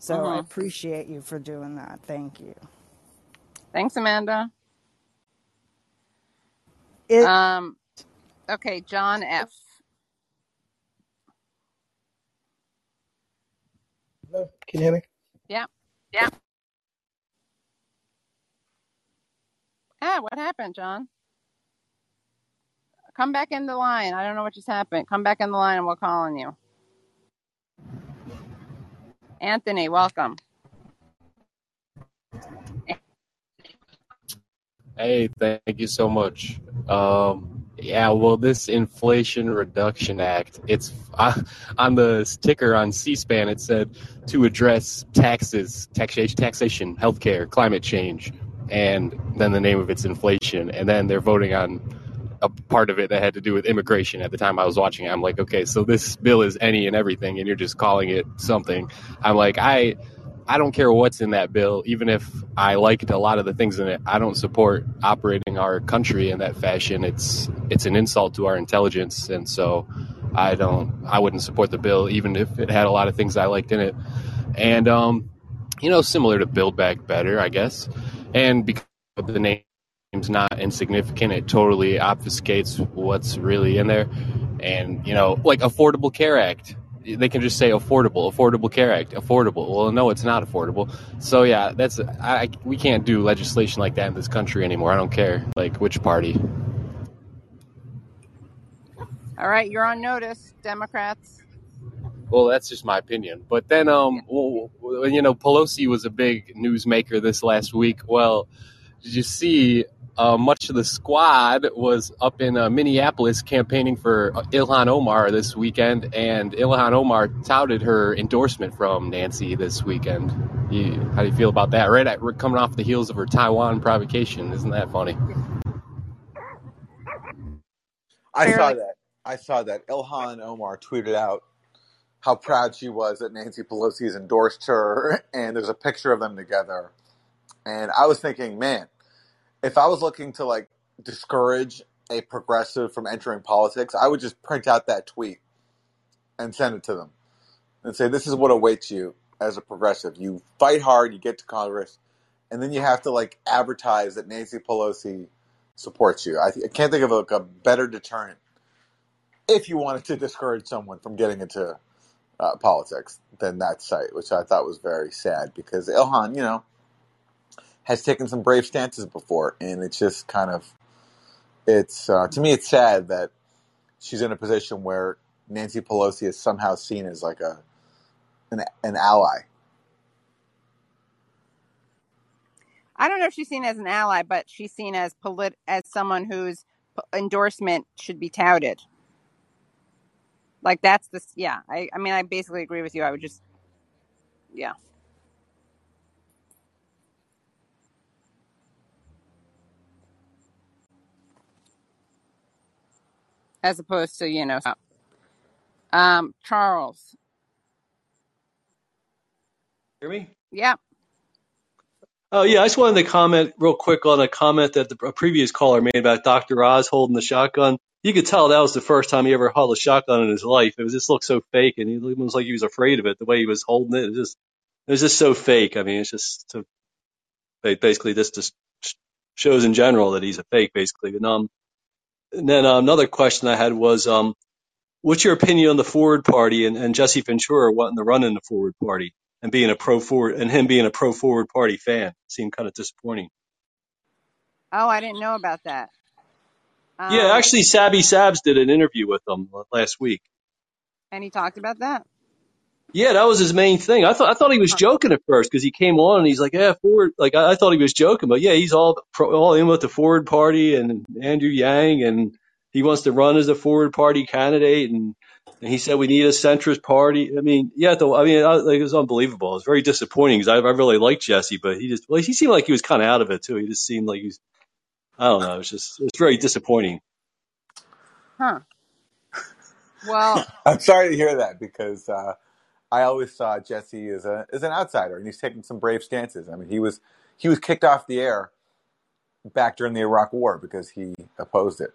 Speaker 9: So I
Speaker 1: Mhm.
Speaker 9: appreciate you for doing that. Thank you.
Speaker 1: Thanks, Amanda.
Speaker 9: It
Speaker 1: Um. Okay, John F.
Speaker 10: Hello, can you hear me?
Speaker 1: Yeah. Yeah. Ah, what happened, John? Come back in the line. I don't know what just happened. Come back in the line and we'll call on you. Anthony, welcome.
Speaker 11: Hey, thank you so much. Um, Yeah, well, this Inflation Reduction Act, it's uh, on the ticker on C-SPAN. It said to address taxes, taxation, taxation, healthcare, climate change, and then the name of it's inflation. And then they're voting on a part of it that had to do with immigration. At the time I was watching it, I'm like, okay, so this bill is any and everything, and you're just calling it something. I'm like, I I don't care what's in that bill, even if I liked a lot of the things in it. I don't support operating our country in that fashion. It's it's an insult to our intelligence, and so I don't. I wouldn't support the bill, even if it had a lot of things I liked in it. And um, you know, similar to Build Back Better, I guess. And because the name's not insignificant, it totally obfuscates what's really in there. And you know, like Affordable Care Act they can just say affordable, affordable care act, affordable. Well, no, it's not affordable. So yeah, that's I, we can't do legislation like that in this country anymore. I don't care like which party.
Speaker 1: All right, you're on notice, Democrats.
Speaker 11: Well, that's just my opinion. But then, um, well, you know, Pelosi was a big newsmaker this last week. Well, did you see uh, much of the squad was up in uh, Minneapolis campaigning for Ilhan Omar this weekend, and Ilhan Omar touted her endorsement from Nancy this weekend. You, how do you feel about that? Right, at, coming off the heels of her Taiwan provocation, isn't that funny?
Speaker 2: I saw that. I saw that. Ilhan Omar tweeted out how proud she was that Nancy Pelosi has endorsed her, and there's a picture of them together. And I was thinking, man, if I was looking to like discourage a progressive from entering politics, I would just print out that tweet and send it to them and say, "This is what awaits you as a progressive. You fight hard, you get to Congress, and then you have to like advertise that Nancy Pelosi supports you." I, th- I can't think of like a better deterrent if you wanted to discourage someone from getting into uh, politics than that site, which I thought was very sad because Ilhan, you know, has taken some brave stances before, and it's just kind of it's uh, to me it's sad that she's in a position where Nancy Pelosi is somehow seen as like a an, an ally.
Speaker 1: I don't know if she's seen as an ally, but she's seen as polit- as someone whose endorsement should be touted. Like that's the yeah. I I mean I basically agree with you. I would just yeah. As opposed to you know um charles
Speaker 12: Hear me?
Speaker 1: yeah
Speaker 12: Oh yeah, I just wanted to comment real quick on a comment that the a previous caller made about Dr. Oz holding the shotgun. You could tell that was the first time he ever held a shotgun in his life. It was just looked so fake, and he it was like he was afraid of it. The way he was holding it, it just it was just so fake. I mean, it's just so, basically this just shows in general that he's a fake, basically. And um, and then uh, another question I had was um, what's your opinion on the Forward Party and, and Jesse Ventura wanting to run in the Forward Party and being a pro forward and him being a pro Forward Party fan? Seemed kind of disappointing.
Speaker 1: oh i didn't know about that
Speaker 12: Yeah,
Speaker 1: um
Speaker 12: actually, Sabby Sabs did an interview with him last week.
Speaker 1: and he talked about that
Speaker 12: Yeah, that was his main thing. I thought I thought he was joking at first because he came on and he's like, "Yeah, forward." Like I, I thought he was joking, but yeah, he's all pro, all in with the Forward Party and Andrew Yang, and he wants to run as a Forward Party candidate. And, and he said we need a centrist party. I mean, yeah, though. I mean, I, like, it was unbelievable. It was very disappointing because I, I really liked Jesse, but he just well, he seemed like he was kind of out of it too. He just seemed like he's. I don't know. It was just it was very disappointing.
Speaker 1: huh well
Speaker 2: I'm sorry to hear that because uh, I always saw Jesse as a as an outsider, and he's taking some brave stances. I mean, he was he was kicked off the air back during the Iraq War because he opposed it,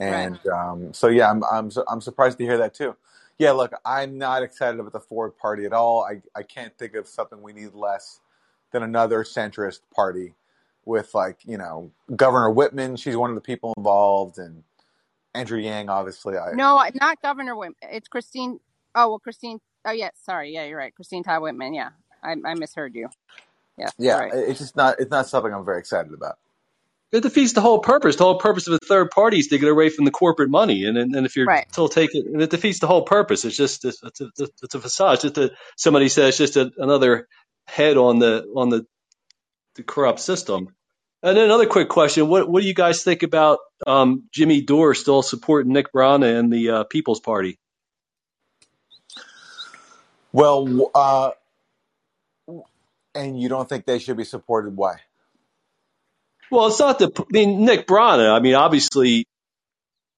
Speaker 1: right
Speaker 2: and um, so yeah, I'm I'm I'm surprised to hear that too. Yeah, look, I'm not excited about the Forward Party at all. I I can't think of something we need less than another centrist party with like you know Governor Whitman. She's one of the people involved, and Andrew Yang, obviously. I
Speaker 1: no not governor whitman it's christine oh well christine oh yes sorry yeah you're right christine Todd whitman yeah i, I misheard you Yeah.
Speaker 2: yeah,
Speaker 1: right
Speaker 2: it's just not it's not something I'm very excited about.
Speaker 12: It defeats the whole purpose. The whole purpose of a third party is to get away from the corporate money, and and, and if you're
Speaker 1: right
Speaker 12: still taking, and it defeats the whole purpose. It's just it's, it's, a, it's a facade. It's just a, somebody says it's just a, another head on the on the, the corrupt system. And then another quick question: What what do you guys think about um, Jimmy Dore still supporting Nick Brana and the uh, People's Party?
Speaker 2: Well, uh, and you don't think they should be supported? Why?
Speaker 12: Well, it's not the. I mean, Nick Brana. I mean, obviously,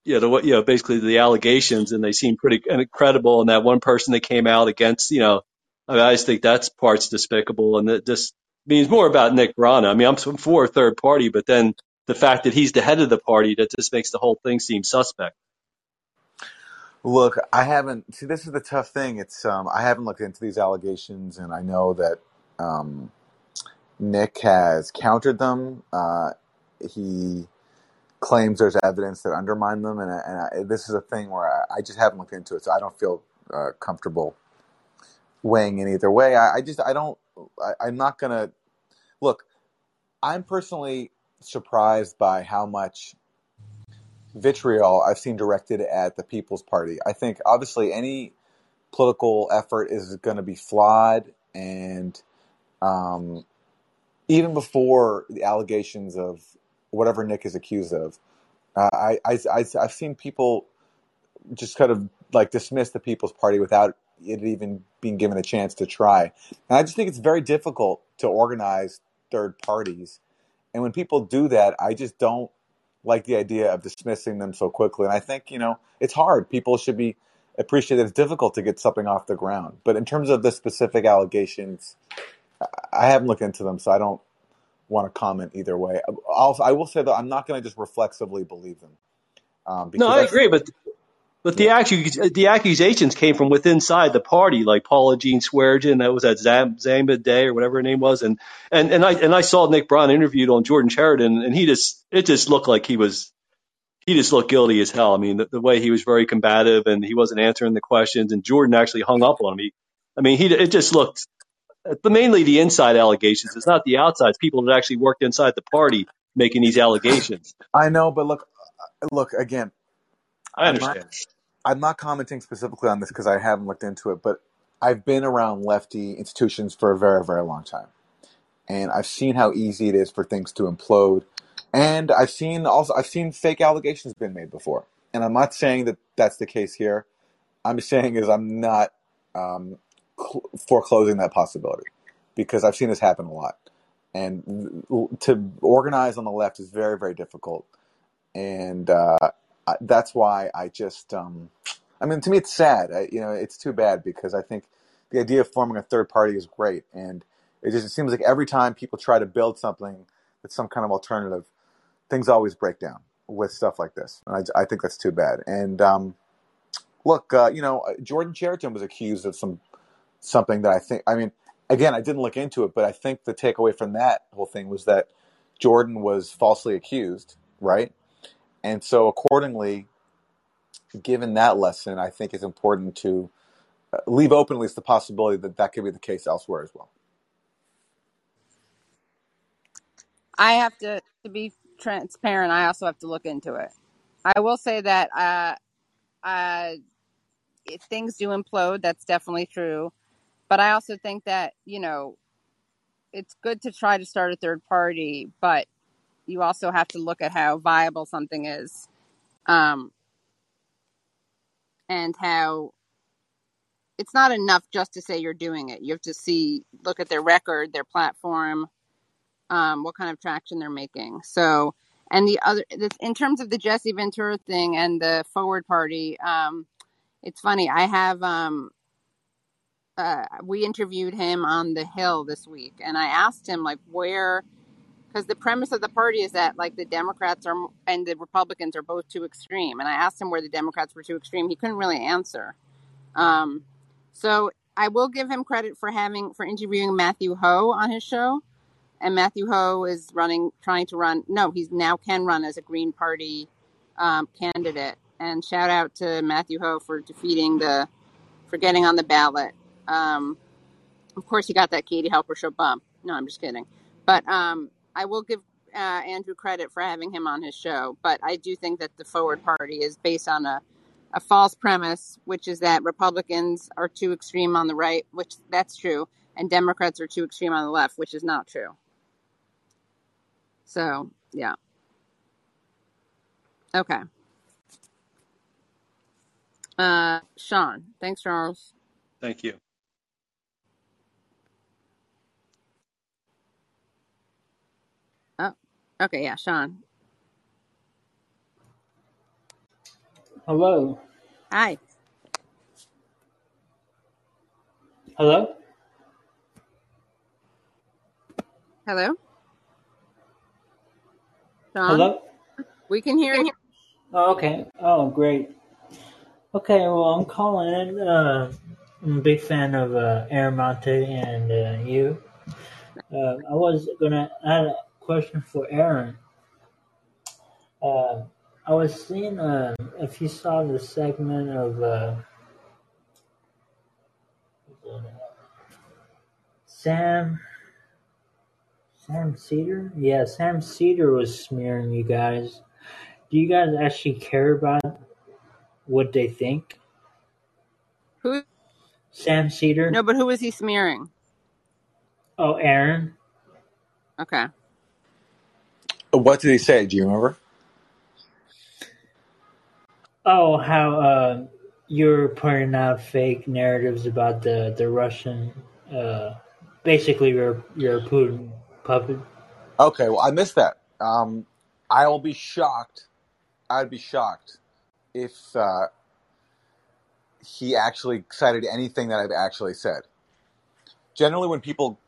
Speaker 12: you know, the, what- you know, basically the allegations, and they seem pretty incredible. And that one person that came out against, you know, I, mean, I just think that's part's despicable, and it just means more about Nick Brana. I mean, I'm for a third party, but then the fact that he's the head of the party that just makes the whole thing seem suspect.
Speaker 2: Look, I haven't. See, this is the tough thing. It's um, I haven't looked into these allegations, and I know that um, Nick has countered them. Uh, he claims there's evidence that undermine them, and, and I, this is a thing where I, I just haven't looked into it, so I don't feel uh, comfortable weighing in either way. I, just I don't. I'm not gonna look. I'm personally surprised by how much vitriol I've seen directed at the People's Party. I think obviously any political effort is going to be flawed, and um, even before the allegations of whatever Nick is accused of, uh, I, I, I've seen people just kind of like dismiss the People's Party without it even being given a chance to try. And I just think it's very difficult to organize third parties. And when people do that, I just don't like the idea of dismissing them so quickly. And I think, you know, it's hard. People should be appreciate that it's difficult to get something off the ground. But in terms of the specific allegations, I I haven't looked into them, so I don't want to comment either way. I'll, I will say though, I'm not going to just reflexively believe them um,
Speaker 12: No, I agree, but but the
Speaker 2: yeah.
Speaker 12: accu- uh, the accusations came from within inside the party, like Paula Jean Swearengin, that was at Zam- Zamba Day or whatever her name was, and and and I and I saw Nick Brana interviewed on Jordan Chariton, and he just it just looked like he was he just looked guilty as hell. I mean, the, the way he was very combative and he wasn't answering the questions, and Jordan actually hung up on him. He, I mean, he it just looked, but mainly the inside allegations. It's not the outside. It's people that actually worked inside the party making these allegations.
Speaker 2: I know, but look, uh, look again.
Speaker 12: I
Speaker 2: I'm not.
Speaker 12: understand.
Speaker 2: I'm not commenting specifically on this because I haven't looked into it, but I've been around lefty institutions for a very, very long time, and I've seen how easy it is for things to implode, and I've seen also I've seen fake allegations been made before, and I'm not saying that that's the case here. I'm saying is I'm not um, cl- foreclosing that possibility because I've seen this happen a lot, and to organize on the left is very, very difficult, and uh, I, that's why I just, um, I mean, to me, it's sad. I, you know, it's too bad because I think the idea of forming a third party is great, and it just it seems like every time people try to build something that's some kind of alternative, things always break down with stuff like this, and I, I think that's too bad. And um, look, uh, you know, Jordan Chariton was accused of some something that I think, I mean, again, I didn't look into it, but I think the takeaway from that whole thing was that Jordan was falsely accused, right? And so, accordingly, given that lesson, I think it's important to uh, leave open at least the possibility that that could be the case elsewhere as well.
Speaker 1: I have to to be transparent. I also have to look into it. I will say that uh, uh, things do implode. That's definitely true. But I also think that you know it's good to try to start a third party, but you also have to look at how viable something is, um, and how it's not enough just to say you're doing it. You have to see, look at their record, their platform, um, what kind of traction they're making. So, and the other, this, in terms of the Jesse Ventura thing and the Forward Party, um, it's funny. I have, um, uh, we interviewed him on the Hill this week, and I asked him like where, because the premise of the party is that like the Democrats are and the Republicans are both too extreme, and I asked him where the Democrats were too extreme. He couldn't really answer. Um, so I will give him credit for having for interviewing Matthew Hoh on his show and Matthew Hoh is running, trying to run. No, he's now can run as a Green Party um, candidate. And shout out to Matthew Hoh for defeating the, for getting on the ballot. Um, of course, he got that Katie Halper show bump. No, I'm just kidding. But um, I will give uh, Andrew credit for having him on his show. But I do think that the Forward Party is based on a, a false premise, which is that Republicans are too extreme on the right, which that's true, and Democrats are too extreme on the left, which is not true. So yeah. Okay. Uh, Sean. Thanks, Charles.
Speaker 12: Thank you.
Speaker 1: Oh, okay. Yeah, Sean.
Speaker 13: Hello.
Speaker 1: Hi.
Speaker 13: Hello?
Speaker 1: Hello, Sean.
Speaker 13: Hello?
Speaker 1: We can hear you.
Speaker 13: Oh, okay. Oh, great. Okay, well, I'm calling in. Uh, I'm a big fan of uh, Aaron Maté and uh, you. Uh, I was going to add question for Aaron. Uh, I was seeing uh, if you saw the segment of uh, Sam Sam Seder. Yeah, Sam Seder was smearing you guys. Do you guys actually care about what they think?
Speaker 1: Who?
Speaker 13: Sam Seder.
Speaker 1: No, but who is he smearing?
Speaker 13: Oh, Aaron.
Speaker 1: Okay.
Speaker 2: What did he say? Do you remember?
Speaker 13: Oh, how uh, you're putting out fake narratives about the the Russian. Uh, basically, you're you're a Putin puppet.
Speaker 2: Okay, well, I missed that. Um, I will be shocked. I'd be shocked if uh, he actually cited anything that I've actually said. Generally, when people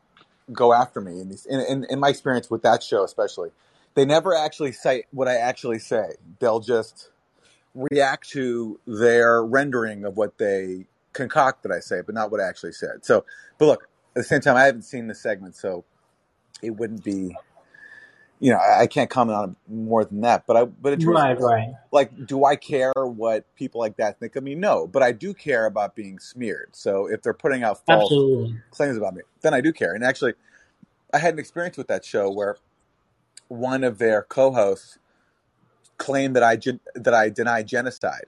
Speaker 2: go after me, in, these, in, in, in my experience with that show especially, they never actually cite what I actually say. They'll just react to their rendering of what they concoct that I say, but not what I actually said. So, but look, at the same time, I haven't seen the segment, so it wouldn't be, you know, I, I can't comment on it more than that. But I, but it's
Speaker 13: Right, right.
Speaker 2: like, do I care what people like that think of me? No, but I do care about being smeared. So if they're putting out false
Speaker 13: Absolutely.
Speaker 2: claims about me, then I do care. And actually, I had an experience with that show where one of their co-hosts claimed that I that I denied genocide,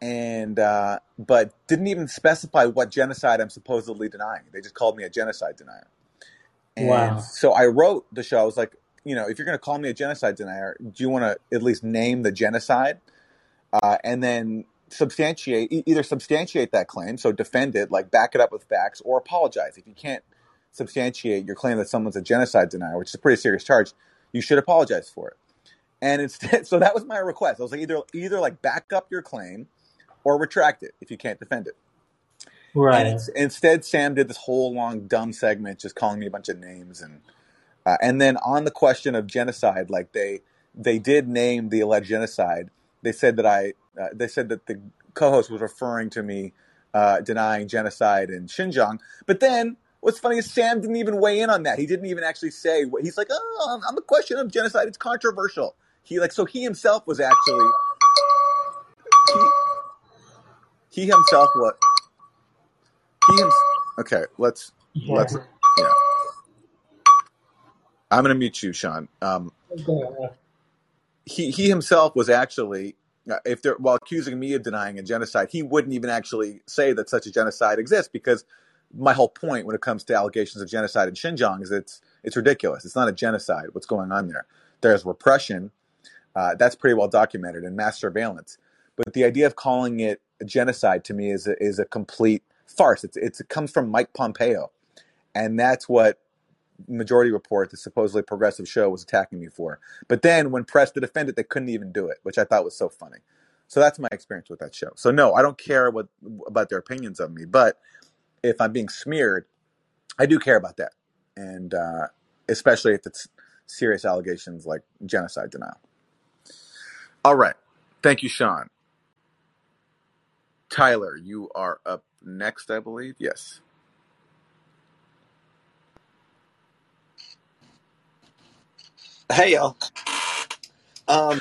Speaker 2: and uh, but didn't even specify what genocide I'm supposedly denying. They just called me a genocide denier. And
Speaker 13: Wow.
Speaker 2: so I wrote the show. I was like, you know, if you're going to call me a genocide denier, do you want to at least name the genocide uh, and then substantiate either substantiate that claim, so defend it, like back it up with facts, or apologize. If you can't substantiate your claim that someone's a genocide denier, which is a pretty serious charge, you should apologize for it. And instead, so that was my request. I was like, either either like back up your claim or retract it if you can't defend it.
Speaker 13: Right.
Speaker 2: it's, instead, Sam did this whole long dumb segment just calling me a bunch of names and uh, and then on the question of genocide, like they they did name the alleged genocide. They said that I uh, they said that the co-host was referring to me uh, denying genocide in Xinjiang. But then what's funny is Sam didn't even weigh in on that. He didn't even actually say what he's like. Oh, on the question of genocide, it's controversial. He like so he himself was actually he, he himself was he okay. Let's
Speaker 13: Yeah.
Speaker 2: let's yeah. I'm gonna mute you, Sean. Um, he he himself was actually if they're while accusing me of denying a genocide, he wouldn't even actually say that such a genocide exists because my whole point when it comes to allegations of genocide in Xinjiang is it's it's ridiculous. It's not a genocide. What's going on there? There's repression. Uh, that's pretty well documented and mass surveillance. But the idea of calling it a genocide to me is a, is a complete farce. It's, it's it comes from Mike Pompeo, and that's what Majority Report, the supposedly progressive show, was attacking me for. But then when pressed to defend it, they couldn't even do it, which I thought was so funny. So that's my experience with that show. So no, I don't care what about their opinions of me, but if I'm being smeared, I do care about that, and uh, especially if it's serious allegations like genocide denial. All right, thank you, Sean. Tyler, you are up next, I believe. Yes.
Speaker 14: Hey y'all. Um,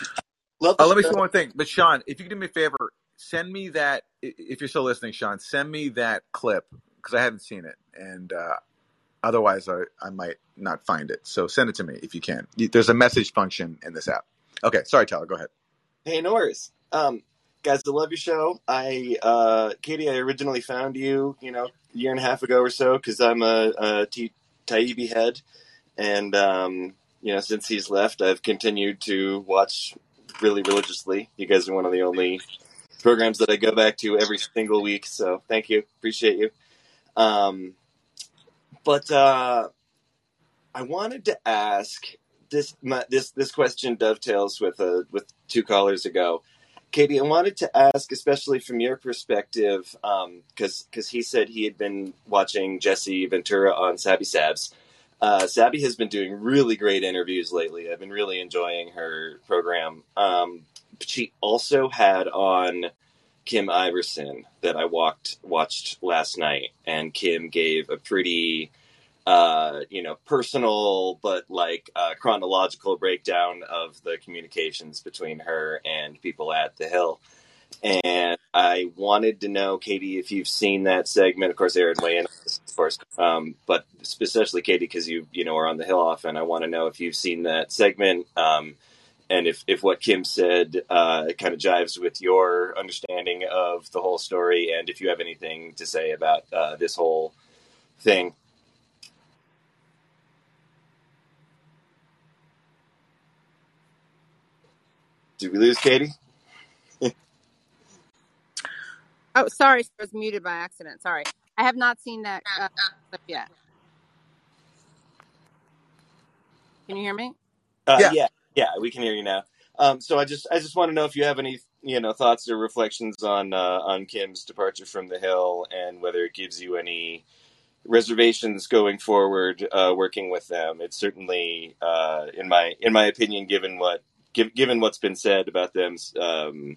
Speaker 14: love
Speaker 2: Oh, let me say one thing. But Sean, if you could do me a favor, send me that. If you're still listening, Sean, send me that clip because I haven't seen it, and uh, otherwise I, I might not find it. So send it to me if you can. There's a message function in this app. Okay, sorry, Tyler. Go ahead.
Speaker 14: Hey, no worries. Um, guys, I love your show. I, uh, Katie, I originally found you, you know, a year and a half ago or so because I'm a, a T- Taibbi head, and um, you know, since he's left, I've continued to watch really religiously. You guys are one of the only programs that I go back to every single week. So thank you, appreciate you. Um, but uh, I wanted to ask this. My, this this question dovetails with uh, with two callers ago. Katie, I wanted to ask, especially from your perspective, because um, because he said he had been watching Jesse Ventura on Sabby Sabs. Uh, Sabby has been doing really great interviews lately. I've been really enjoying her program. Um, she also had on Kim Iversen that I walked watched last night, and Kim gave a pretty, uh, you know, personal but like uh, chronological breakdown of the communications between her and people at the Hill. And I wanted to know, Katie, if you've seen that segment. Of course, Aaron weigh in, of course, um, but especially Katie, because you you know are on the Hill often. I want to know if you've seen that segment. Um, and if, if what Kim said uh, kind of jives with your understanding of the whole story, and if you have anything to say about uh, this whole thing. Did we lose Katie?
Speaker 1: oh, sorry, I was muted by accident. Sorry, I have not seen that uh, clip yet. Can you hear me?
Speaker 14: Uh,
Speaker 2: Yeah.
Speaker 14: yeah, yeah, we can hear you now. Um, so I just I just want to know if you have any you know thoughts or reflections on uh, on Kim's departure from the Hill and whether it gives you any reservations going forward uh, working with them. It's certainly uh, in my in my opinion, given what giv given what's been said about them. Um,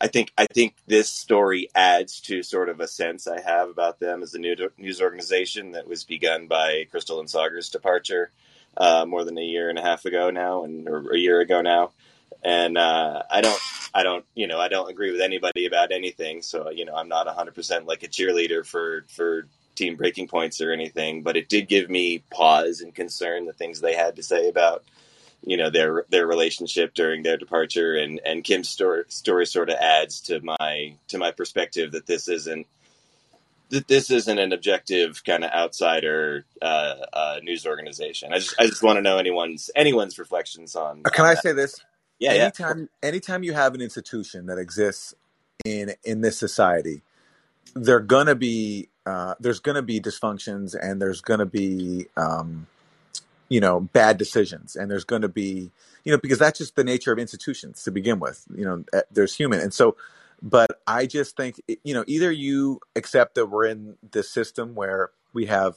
Speaker 14: I think I think this story adds to sort of a sense I have about them as a new news organization that was begun by Krystal and Saagar's departure uh, more than a year and a half ago now, and or a year ago now. And uh, I don't, I don't, you know, I don't agree with anybody about anything. So you know, I'm not 100 percent like a cheerleader for for Team Breaking Points or anything. But it did give me pause and concern the things they had to say about you know their their relationship during their departure and and Kim's story story sort of adds to my to my perspective that this isn't that this isn't an objective kind of outsider uh, uh, news organization. I just I just want to know anyone's anyone's reflections on.
Speaker 2: Uh, Can
Speaker 14: on
Speaker 2: I
Speaker 14: that.
Speaker 2: say this?
Speaker 14: Yeah, yeah.
Speaker 2: Anytime, anytime you have an institution that exists in in this society, there gonna be uh, there's gonna be dysfunctions and there's gonna be um, you know bad decisions and there's gonna be you know because that's just the nature of institutions to begin with. You know, eh, there's human and so. But I just think you know either you accept that we're in this system where we have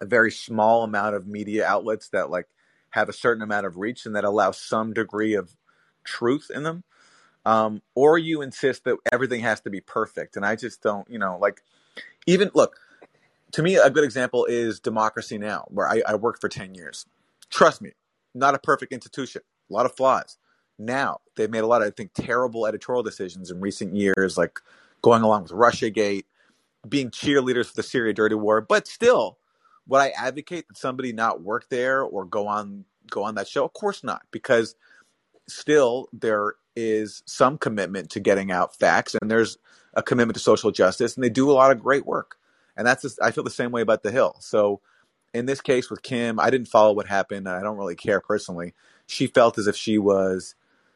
Speaker 2: a very small amount of media outlets that like have a certain amount of reach and that allow some degree of truth in them um, or you insist that everything has to be perfect. And i just don't you know like even look to me a good example is democracy now where i, I worked for 10 years. Trust me not a perfect institution. A lot of flaws now they've made a lot of i think terrible editorial decisions in recent years like going along with russiagate being cheerleaders for the syria dirty war but still would I advocate that somebody not work there or go on go on that show? Of course not, because still there is some commitment to getting out facts, and there's a commitment to social justice, and they do a lot of great work. And that's just, I feel the same way about the Hill. So in this case with Kim, I didn't follow what happened, I don't really care personally. She felt as if she was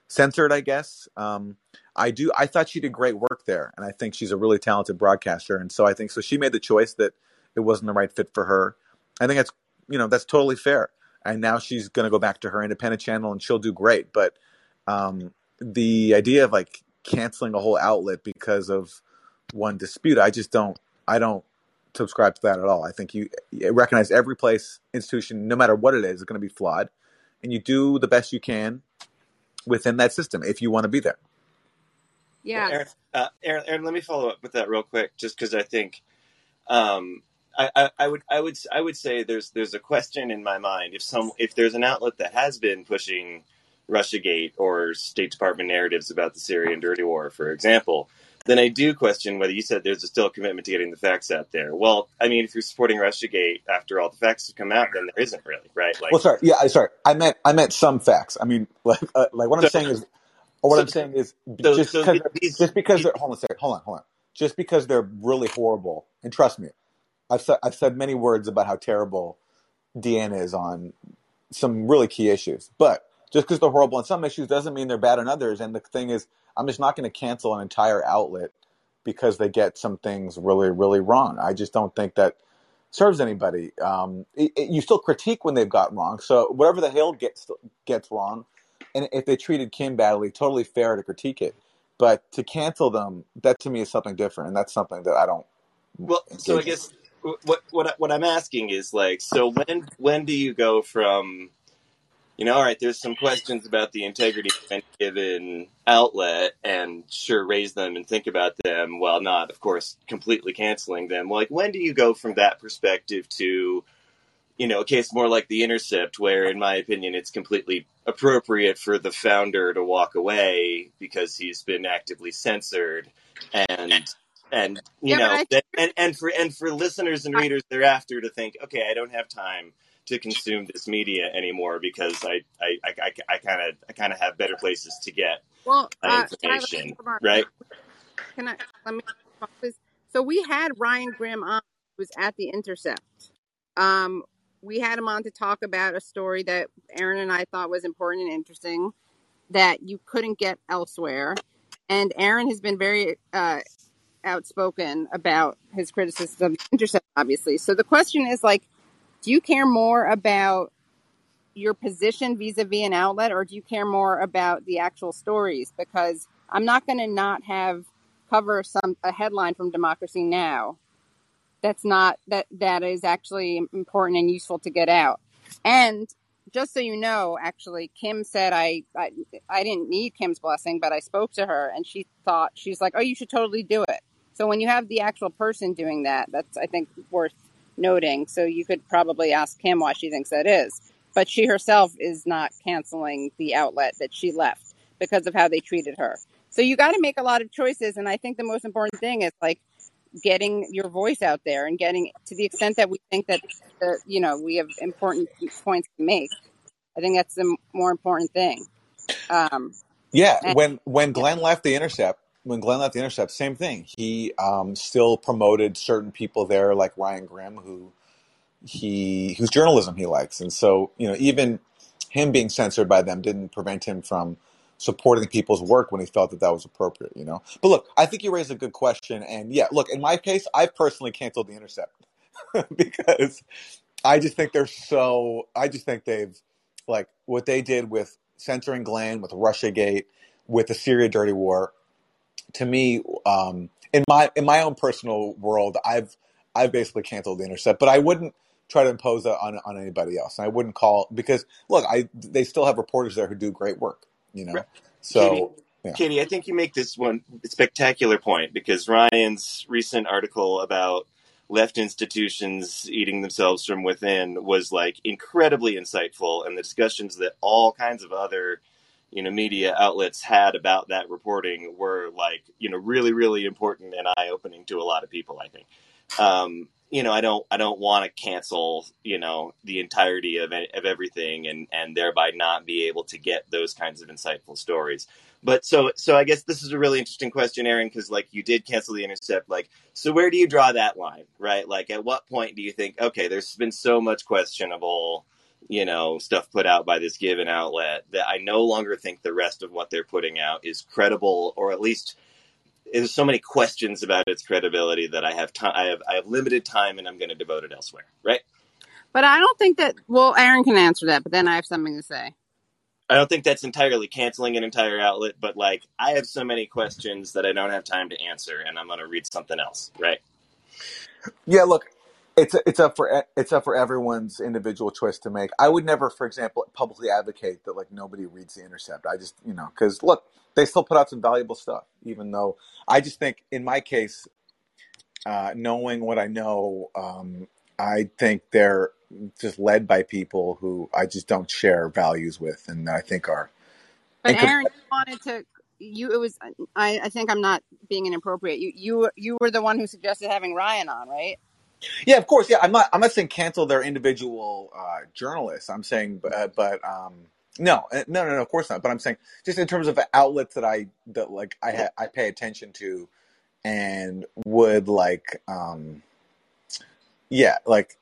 Speaker 2: censored, I guess. Um, I do. I thought she did great work there, and I think she's a really talented broadcaster. And so I think so. She made the choice that it wasn't the right fit for her. I think that's you know that's totally fair. And now she's going to go back to her independent channel, and she'll do great. But um, the idea of like canceling a whole outlet because of one dispute, I just don't. I don't subscribe to that at all. I think you, recognize every place institution, no matter what it is, is going to be flawed, and you do the best you can within that system if you want to be there.
Speaker 1: Yeah.
Speaker 14: Aaron, uh, Aaron, Aaron, let me follow up with that real quick, just because I think um, I, I, I would I would I would say there's there's a question in my mind if some if there's an outlet that has been pushing RussiaGate or State Department narratives about the Syrian dirty war, for example, then I do question whether you said there's still a commitment to getting the facts out there. Well, I mean, if you're supporting RussiaGate after all the facts have come out, then there isn't really, right? Like,
Speaker 2: Well, sorry, yeah, I sorry, I meant I meant some facts. I mean, like uh, like what I'm
Speaker 14: so,
Speaker 2: saying is, or what
Speaker 14: so,
Speaker 2: I'm saying is,
Speaker 14: so,
Speaker 2: just because
Speaker 14: these,
Speaker 2: just because they're hold on a second, hold on, hold on, just because they're really horrible, and trust me, I've said I've said many words about how terrible Deanna is on some really key issues. But just because they're horrible on some issues doesn't mean they're bad on others. And the thing is, I'm just not going to cancel an entire outlet because they get some things really, really wrong. I just don't think that serves anybody. Um, it, it, you still critique when they've got wrong. So whatever the Hill gets gets wrong, and if they treated Kim badly, totally fair to critique it. But to cancel them, that to me is something different, and that's something that I don't.
Speaker 14: Well, so I guess what what what I'm asking is like, so when when do you go from you know, all right, there's some questions about the integrity of any given outlet, and sure, raise them and think about them while not, of course, completely canceling them. Like, when do you go from that perspective to, you know, a case more like The Intercept, where, in my opinion, it's completely appropriate for the founder to walk away because he's been actively censored, and and you yeah, know, and and for and for listeners and readers thereafter to think, okay, I don't have time to consume this media anymore because I I I kind of I kind of have better places to get well uh, information, right?
Speaker 1: Can I let me please? So we had Ryan Grim on, who was at the Intercept. Um, we had him on to talk about a story that Aaron and I thought was important and interesting that you couldn't get elsewhere. And Aaron has been very uh, outspoken about his criticism of the Intercept, obviously. So the question is like, do you care more about your position vis-a-vis an outlet or do you care more about the actual stories? Because i'm not going to not have cover some a headline from democracy now! That's not that that is actually important and useful to get out. And just so you know actually kim said I, I i didn't need kim's blessing but i spoke to her and she thought she's like oh you should totally do it. So when you have the actual person doing that that's i think worth noting. So you could probably ask Kim why she thinks that is. But she herself is not canceling the outlet that she left because of how they treated her. So you got to make a lot of choices. And I think the most important thing is like getting your voice out there and getting to the extent that we think that, the, you know, we have important points to make. I think that's the more important thing.
Speaker 2: Um, yeah. And, when, when Glenn yeah. left the Intercept, when Glenn left the Intercept, same thing. He um, still promoted certain people there, like Ryan Grim, who he whose journalism he likes, and so you know even him being censored by them didn't prevent him from supporting people's work when he felt that that was appropriate. You know, but look, I think you raised a good question, and yeah, look, in my case, I've personally canceled the Intercept because I just think they're so. I just think they've like what they did with censoring Glenn, with RussiaGate, with the Syria dirty war to me, um, in my in my own personal world, I've I've basically canceled the intercept, but I wouldn't try to impose that on on anybody else. And I wouldn't call because look, I they still have reporters there who do great work, you know. Right. So.
Speaker 14: Katie, yeah. Katie, I think you make this one spectacular point because Ryan's recent article about left institutions eating themselves from within was like incredibly insightful, and the discussions that all kinds of other you know media outlets had about that reporting were like you know really really important and eye opening to a lot of people. I think. Um, you know, I don't I don't want to cancel you know the entirety of of everything and and thereby not be able to get those kinds of insightful stories. But so so I guess this is a really interesting question, Aaron, because like you did cancel the intercept. Like, so where do you draw that line, right? Like, at what point do you think okay, there's been so much questionable you know, stuff put out by this given outlet that I no longer think the rest of what they're putting out is credible, or at least there's so many questions about its credibility that I have time. I have I have limited time, and I'm going to devote it elsewhere. Right.
Speaker 1: But I don't think that. Well, Aaron can answer that, but then I have something to say.
Speaker 14: I don't think that's entirely canceling an entire outlet, but like I have so many questions that I don't have time to answer, and I'm going to read something else. Right.
Speaker 2: Yeah. Look, it's it's up for it's up for everyone's individual choice to make. I would never, for example, publicly advocate that like nobody reads the Intercept. I just you know because look, they still put out some valuable stuff. Even though I just think in my case, uh, knowing what I know, um, I think they're just led by people who I just don't share values with, and I think are.
Speaker 1: But Aaron, you wanted to you it was I, I think I'm not being inappropriate. You you you were the one who suggested having Ryan on, right?
Speaker 2: Yeah, of course. Yeah, I'm not. I'm not saying cancel their individual uh, journalists. I'm saying, but, but um, no, uh, no, no, no. Of course not. But I'm saying just in terms of outlets that I that like I ha- I pay attention to, and would like, um, yeah, like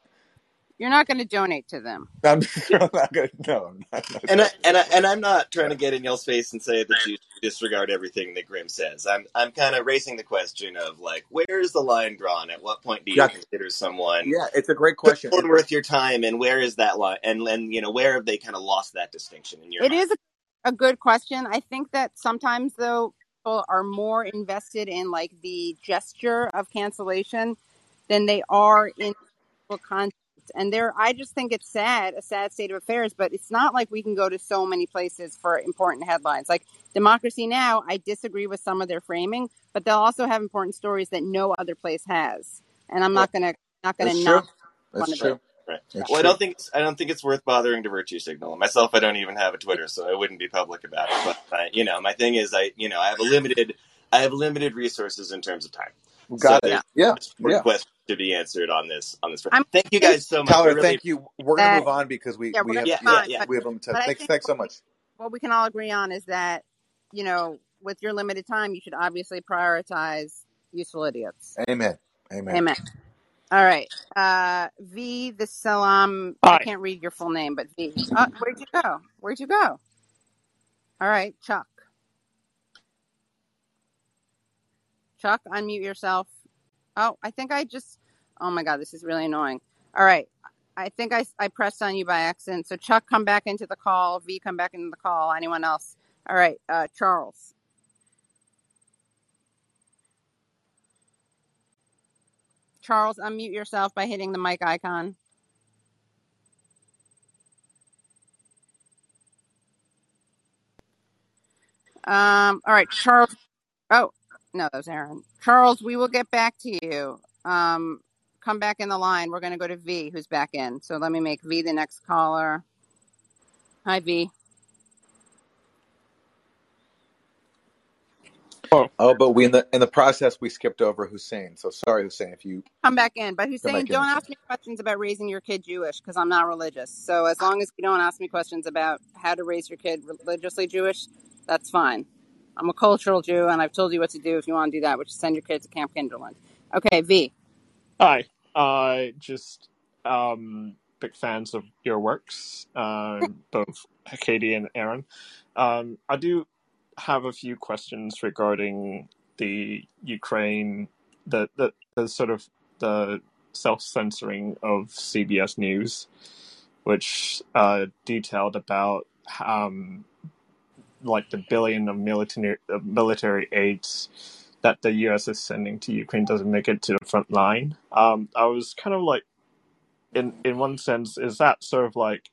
Speaker 1: You're not going to donate to them.
Speaker 2: I'm not gonna. No, I'm not, not
Speaker 14: And I, and I, and I'm not trying to get in y'all's face and say that you disregard everything that Grim says. I'm I'm kind of raising the question of like, where's the line drawn? At what point do you
Speaker 2: Yeah,
Speaker 14: consider someone
Speaker 2: yeah, it's a great question.
Speaker 14: critical
Speaker 2: And
Speaker 14: and worth your time, and where is that line? And and you know, where have they kind of lost that distinction in your
Speaker 1: It
Speaker 14: mind?
Speaker 1: is a, a good question. I think that sometimes though people are more invested in like the gesture of cancellation than they are in actual content. And there, I just think it's sad, a sad state of affairs. But it's not like we can go to so many places for important headlines. Like Democracy Now, I disagree with some of their framing, but they'll also have important stories that no other place has. And I'm not gonna not gonna
Speaker 2: It's
Speaker 1: knock
Speaker 2: true.
Speaker 1: one
Speaker 2: It's
Speaker 1: of
Speaker 2: true.
Speaker 1: those.
Speaker 14: Right.
Speaker 2: It's
Speaker 14: Well, I don't think it's, I don't think it's worth bothering to virtue signal. Myself, I don't even have a Twitter, so I wouldn't be public about it. But I, you know, my thing is, I you know, I have a limited, I have limited resources in terms of time.
Speaker 2: We
Speaker 14: So
Speaker 2: got it. Yeah,
Speaker 14: there's more
Speaker 2: yeah.
Speaker 14: questions to be answered on this on this.
Speaker 1: I'm
Speaker 14: Thank you guys so much.
Speaker 2: Tyler,
Speaker 14: really,
Speaker 2: thank you. We're gonna move on because we
Speaker 1: yeah, we're
Speaker 2: we
Speaker 1: gonna
Speaker 2: have
Speaker 14: yeah,
Speaker 2: we
Speaker 14: yeah, yeah.
Speaker 2: We have them to. Thanks, thanks so much.
Speaker 1: what we can all agree on is that you know, with your limited time, you should obviously prioritize useful idiots.
Speaker 2: Amen. Amen.
Speaker 1: Amen. All right. Uh, v the Salam. I can't read your full name, but V. Uh, where'd you go? Where'd you go? All right, Chuck. Chuck, unmute yourself. Oh, I think I just. Oh my God, this is really annoying. All right. I think I, I pressed on you by accident. So Chuck, come back into the call. V, come back into the call. Anyone else? All right. Uh, Charles. Charles, unmute yourself by hitting the mic icon. Um. All right, Charles. Oh no, that was Aaron. Charles, we will get back to you. Um. Come back in the line. We're going to go to V, who's back in. So let me make V the next caller. Hi, V.
Speaker 15: Oh,
Speaker 2: Oh, but we in the in the process we skipped over Hussein. So sorry, Hussein, if you
Speaker 1: come back in. But Hussein, don't
Speaker 2: Hussein.
Speaker 1: ask me questions about raising your kid Jewish because I'm not religious. So as long as you don't ask me questions about how to raise your kid religiously Jewish, that's fine. I'm a cultural Jew, and I've told you what to do if you want to do that, which is send your kid to Camp Kinderland. Okay, V.
Speaker 15: hi. Uh, just um, big fans of your works, um, both Katie and Aaron. Um, I do have a few questions regarding the Ukraine, the the, the sort of the self censoring of CBS News, which uh, detailed about um, like the billion of military of military aids that the U.S. is sending to Ukraine doesn't make it to the front line. Um, I was kind of like, in in one sense, is that sort of like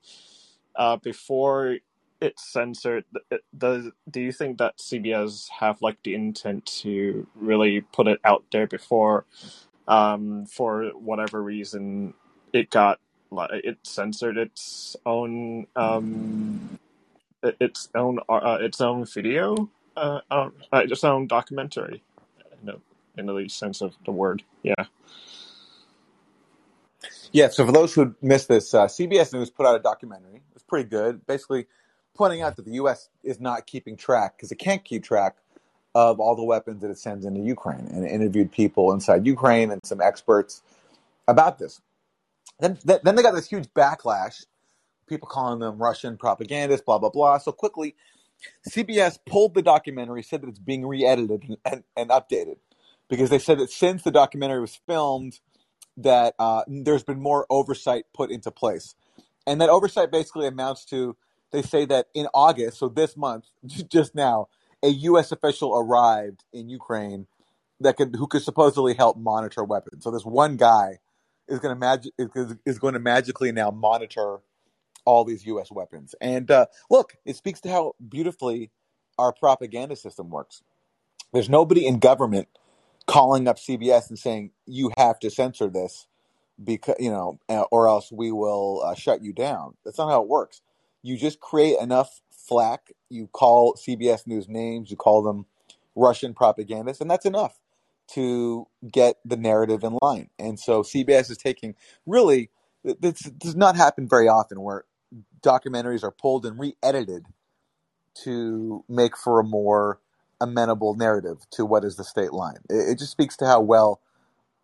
Speaker 15: uh, before it's censored? it- Does do you think that CBS have like the intent to really put it out there before, um, for whatever reason, it got like it censored its own um its own uh, its own video, uh, uh, uh, its own documentary, in the in the sense of the word. Yeah.
Speaker 2: Yeah. So for those who missed this, uh, CBS News put out a documentary. It's pretty good, basically pointing out that the U.S. is not keeping track because it can't keep track of all the weapons that it sends into Ukraine, and it interviewed people inside Ukraine and some experts about this. Then, then they got this huge backlash. People calling them Russian propagandists, blah blah blah. So quickly, CBS pulled the documentary, said that it's being re-edited and, and, and updated because they said that since the documentary was filmed, that uh, there's been more oversight put into place, and that oversight basically amounts to they say that in August, so this month, just now, a U.S. official arrived in Ukraine that could who could supposedly help monitor weapons. So this one guy is going to magic is, is going to magically now monitor all these U.S. weapons. And uh, look, it speaks to how beautifully our propaganda system works. There's nobody in government calling up CBS and saying you have to censor this because you know, uh, or else we will uh, shut you down. That's not how it works. You just create enough flack. You call CBS News names. You call them Russian propagandists, and that's enough to get the narrative in line. And so CBS is taking really this does not happen very often where documentaries are pulled and re-edited to make for a more amenable narrative to what is the state line. It, it just speaks to how well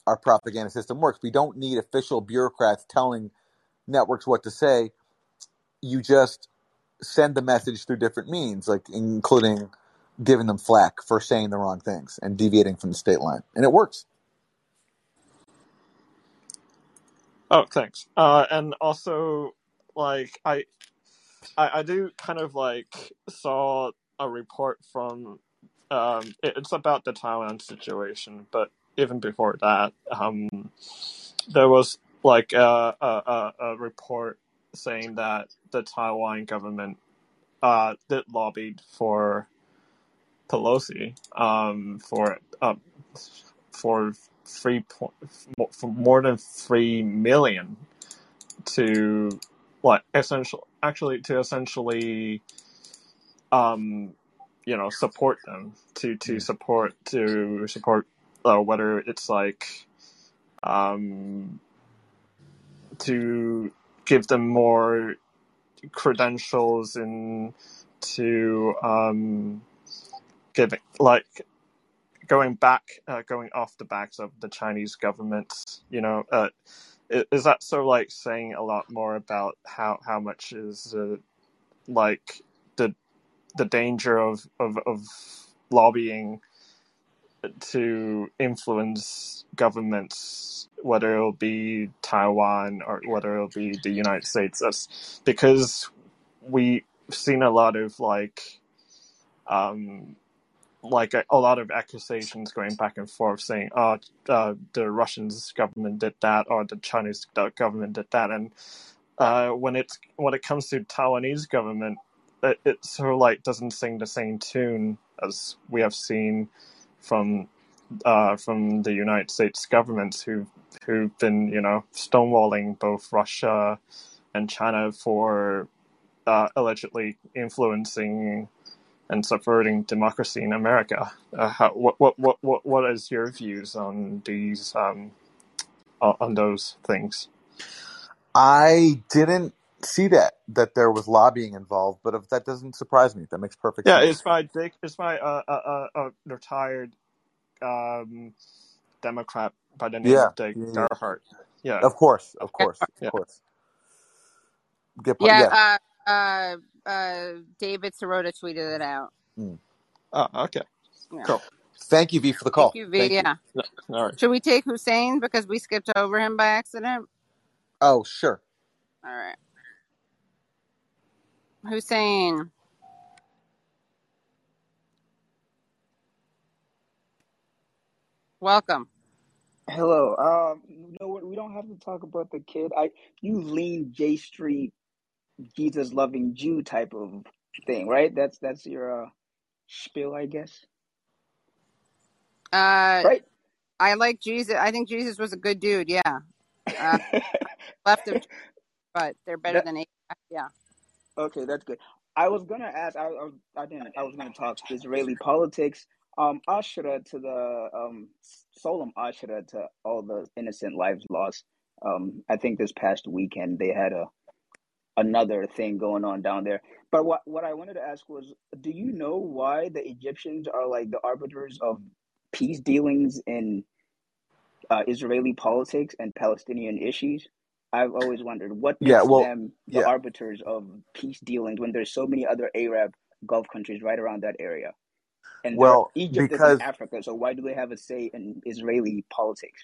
Speaker 2: our propaganda system works. We don't need official bureaucrats telling networks what to say. You just send the message through different means, like including giving them flack for saying the wrong things and deviating from the state line, and it works.
Speaker 15: Oh, thanks. Uh, and also, like I, I, I do kind of like saw a report from. Um, it, it's about the Taiwan situation, but even before that, um, there was like a, a, a, report saying that the Taiwan government uh, lobbied for Pelosi um, for uh, for three for more than three million to what essential actually to essentially um you know support them to to support to support uh, whether it's like um to give them more credentials and to um giving like going back uh, going off the backs of the Chinese government you know uh is that so like saying a lot more about how how much is uh, like the the danger of of of lobbying to influence governments, whether it'll be Taiwan or whether it'll be the United States. That's because we've seen a lot of like, um, like a, a lot of accusations going back and forth saying, "Oh, uh, the Russians government did that," or the Chinese government did that, and uh, when it's when it comes to Taiwanese government, it, it sort of like doesn't sing the same tune as we have seen from uh, from the United States governments who who've been you know stonewalling both Russia and China for uh, allegedly influencing and subverting democracy in America. Uh, how, what, what what what what is your views on these um, on on those things?
Speaker 2: I didn't see that that there was lobbying involved, but if that doesn't surprise me. That makes perfect sense.
Speaker 15: Yeah,
Speaker 2: sense.
Speaker 15: it's by Dick. It's by uh, uh, uh, a retired um, Democrat by the name
Speaker 2: Yeah,
Speaker 15: of Dick
Speaker 2: yeah, yeah.
Speaker 15: Gephardt. Yeah,
Speaker 2: Of course, of course, of
Speaker 15: yeah.
Speaker 2: course. Good point. Yeah.
Speaker 1: yeah. Uh, David Sirota tweeted it out.
Speaker 2: Mm.
Speaker 15: Oh, okay,
Speaker 1: Yeah.
Speaker 15: cool.
Speaker 2: Thank you, V, for the call.
Speaker 1: Thank
Speaker 2: call.
Speaker 1: you, V.
Speaker 2: Thank you.
Speaker 1: Yeah.
Speaker 15: No, all right.
Speaker 1: Should we take Hussein because we skipped over him by accident?
Speaker 2: Oh, sure.
Speaker 1: All right. Hussein. Welcome.
Speaker 16: Hello. Um, no, we don't have to talk about the kid. I you lean J Street, Jesus loving Jew type of thing, right? That's that's your uh, spiel, I guess.
Speaker 1: Uh,
Speaker 16: Right?
Speaker 1: I like Jesus. I think Jesus was a good dude. Yeah. Uh, left of, but they're better
Speaker 16: that
Speaker 1: than eight. Yeah.
Speaker 16: okay, that's good. I was gonna ask. I, I, I didn't. I was gonna talk Israeli politics. Um, Ashura to the um, solemn Ashura to all the innocent lives lost. Um, I think this past weekend they had a another thing going on down there. But what what I wanted to ask was, do you know why the Egyptians are like the arbiters of peace dealings in uh, Israeli politics and Palestinian issues? I've always wondered what
Speaker 2: Yeah,
Speaker 16: makes
Speaker 2: well,
Speaker 16: them the
Speaker 2: yeah.
Speaker 16: arbiters of peace dealings when there's so many other Arab Gulf countries right around that area. And
Speaker 2: Well,
Speaker 16: Egypt is in Africa, so why do they have a say in Israeli politics?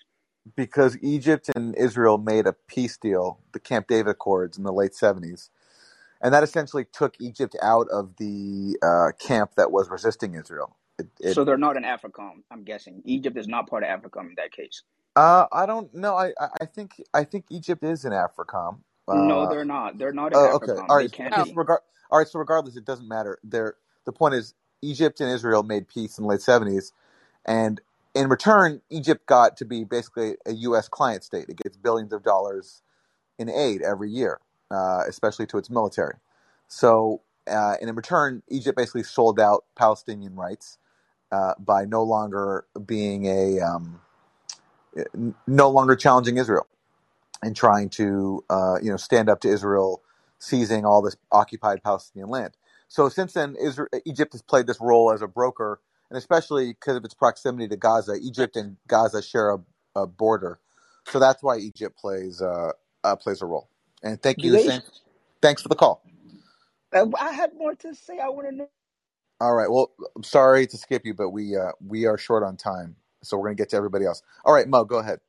Speaker 2: Because Egypt and Israel made a peace deal, the Camp David Accords in the late 70s. And that essentially took Egypt out of the uh, camp that was resisting Israel. It, it
Speaker 16: So they're not in AFRICOM, I'm guessing. Egypt is not part of AFRICOM in that case.
Speaker 2: uh, I don't know. I, I think I think Egypt is in AFRICOM.
Speaker 16: No,
Speaker 2: Uh,
Speaker 16: they're not. They're not in
Speaker 2: oh, okay.
Speaker 16: AFRICOM.
Speaker 2: Okay.
Speaker 1: No.
Speaker 2: So
Speaker 16: be.
Speaker 2: regard. All right. So regardless, it doesn't matter. There. The point is, Egypt and Israel made peace in the late 70s, and in return, Egypt got to be basically a U.S. client state. It gets billions of dollars in aid every year, uh, especially to its military. So, uh, and in return, Egypt basically sold out Palestinian rights uh, by no longer being a, um, no longer challenging Israel and trying to, uh, you know, stand up to Israel seizing all this occupied Palestinian land. So since then, Israel, Egypt has played this role as a broker, and especially because of its proximity to Gaza, Egypt and Gaza share a, a border. So that's why Egypt plays uh, uh, plays a role. And thank you.
Speaker 16: they?
Speaker 2: Thanks for the call.
Speaker 16: Uh, I had more to say. I want to know.
Speaker 2: All right. Well, I'm sorry to skip you, but we uh, we are short on time, so we're gonna get to everybody else. All right, Mo, go ahead.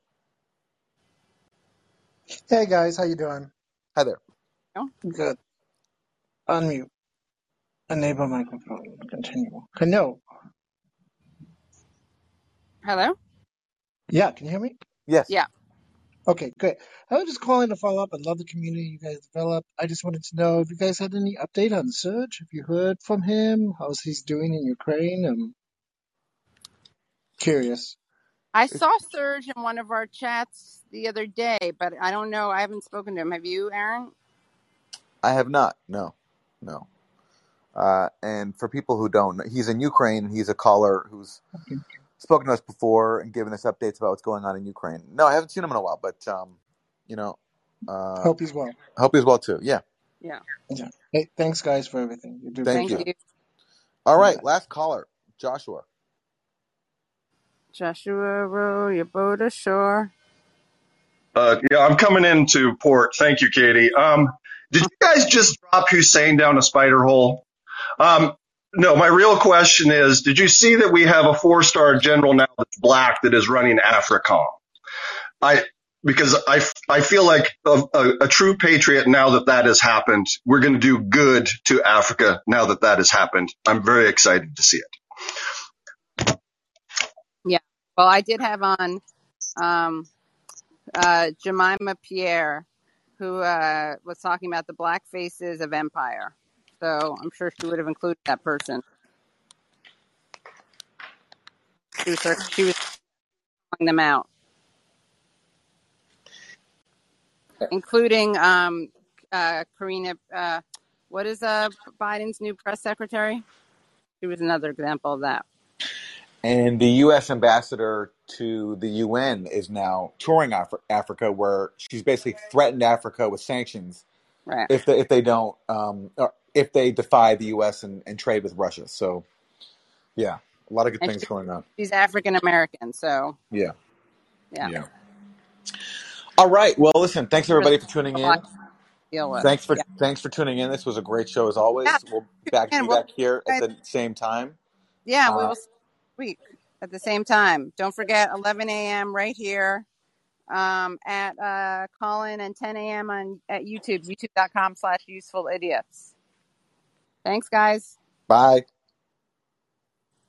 Speaker 10: Hey guys, how you doing?
Speaker 2: Hi there.
Speaker 1: No?
Speaker 10: Good. Unmute. Enable microphone. Continue. Can no.
Speaker 1: Hello?
Speaker 10: Yeah, can you hear me?
Speaker 2: Yes.
Speaker 1: Yeah.
Speaker 10: Okay, great. I was just calling to follow up. I love the community you guys develop. I just wanted to know if you guys had any update on Serge. Have you heard from him? How's he's doing in Ukraine? I'm curious.
Speaker 1: I saw Serge in one of our chats the other day, but I don't know. I haven't spoken to him. Have you, Aaron?
Speaker 2: I have not. No, no. Uh, and for people who don't, he's in Ukraine. He's a caller who's
Speaker 10: Okay.
Speaker 2: Spoken to us before and given us updates about what's going on in Ukraine. No, I haven't seen him in a while, but um, you know, uh,
Speaker 10: Hope he's well.
Speaker 2: hope he's well too. Yeah.
Speaker 1: Yeah.
Speaker 10: Yeah. Hey, thanks guys for everything. You do a
Speaker 2: Thank
Speaker 10: great
Speaker 1: Thank
Speaker 2: you.
Speaker 1: you.
Speaker 2: All right,
Speaker 10: Bye.
Speaker 2: last caller, Joshua.
Speaker 1: Joshua, row your boat ashore.
Speaker 7: Uh, yeah, I'm coming into port. Thank you, Katie. Um, did you guys just drop Hussein down a spider hole? Um, no, my real question is, did you see that we have a four-star general now that's black that is running AFRICOM? I, because I, I feel like a, a, a true patriot now that that has happened, we're going to do good to Africa now that that has happened. I'm very excited to see it.
Speaker 1: Yeah. Well, I did have on um, uh, Jemima Pierre, who uh, was talking about the black faces of empire. So I'm sure she would have included that person. She was she was calling them out, including um, uh, Karina. Uh, what is uh, Biden's new press secretary? She was another example of that.
Speaker 2: And the U.S. ambassador to the UN is now touring Af- Africa, where she's basically threatened Africa with sanctions
Speaker 1: Right.
Speaker 2: if they if they don't um, if they defy the U.S. and, and trade with Russia. So, yeah, a lot of good
Speaker 1: And
Speaker 2: things
Speaker 1: she,
Speaker 2: going on.
Speaker 1: she's African American, so
Speaker 2: Yeah,
Speaker 1: yeah,
Speaker 2: yeah. All right. Well, listen. Thanks everybody for tuning in.
Speaker 1: to deal with.
Speaker 2: Thanks for
Speaker 1: Yeah.
Speaker 2: thanks for tuning in. This was a great show as always.
Speaker 1: Yeah.
Speaker 2: We'll back be
Speaker 1: we'll
Speaker 2: back here at the same time.
Speaker 1: yeah, we
Speaker 2: Uh,
Speaker 1: will see week at the same time. Don't forget 11 a.m. right here um, at uh, Callin and 10 a.m. on at YouTube, youtube.com slash useful idiots. Thanks, guys.
Speaker 2: bye.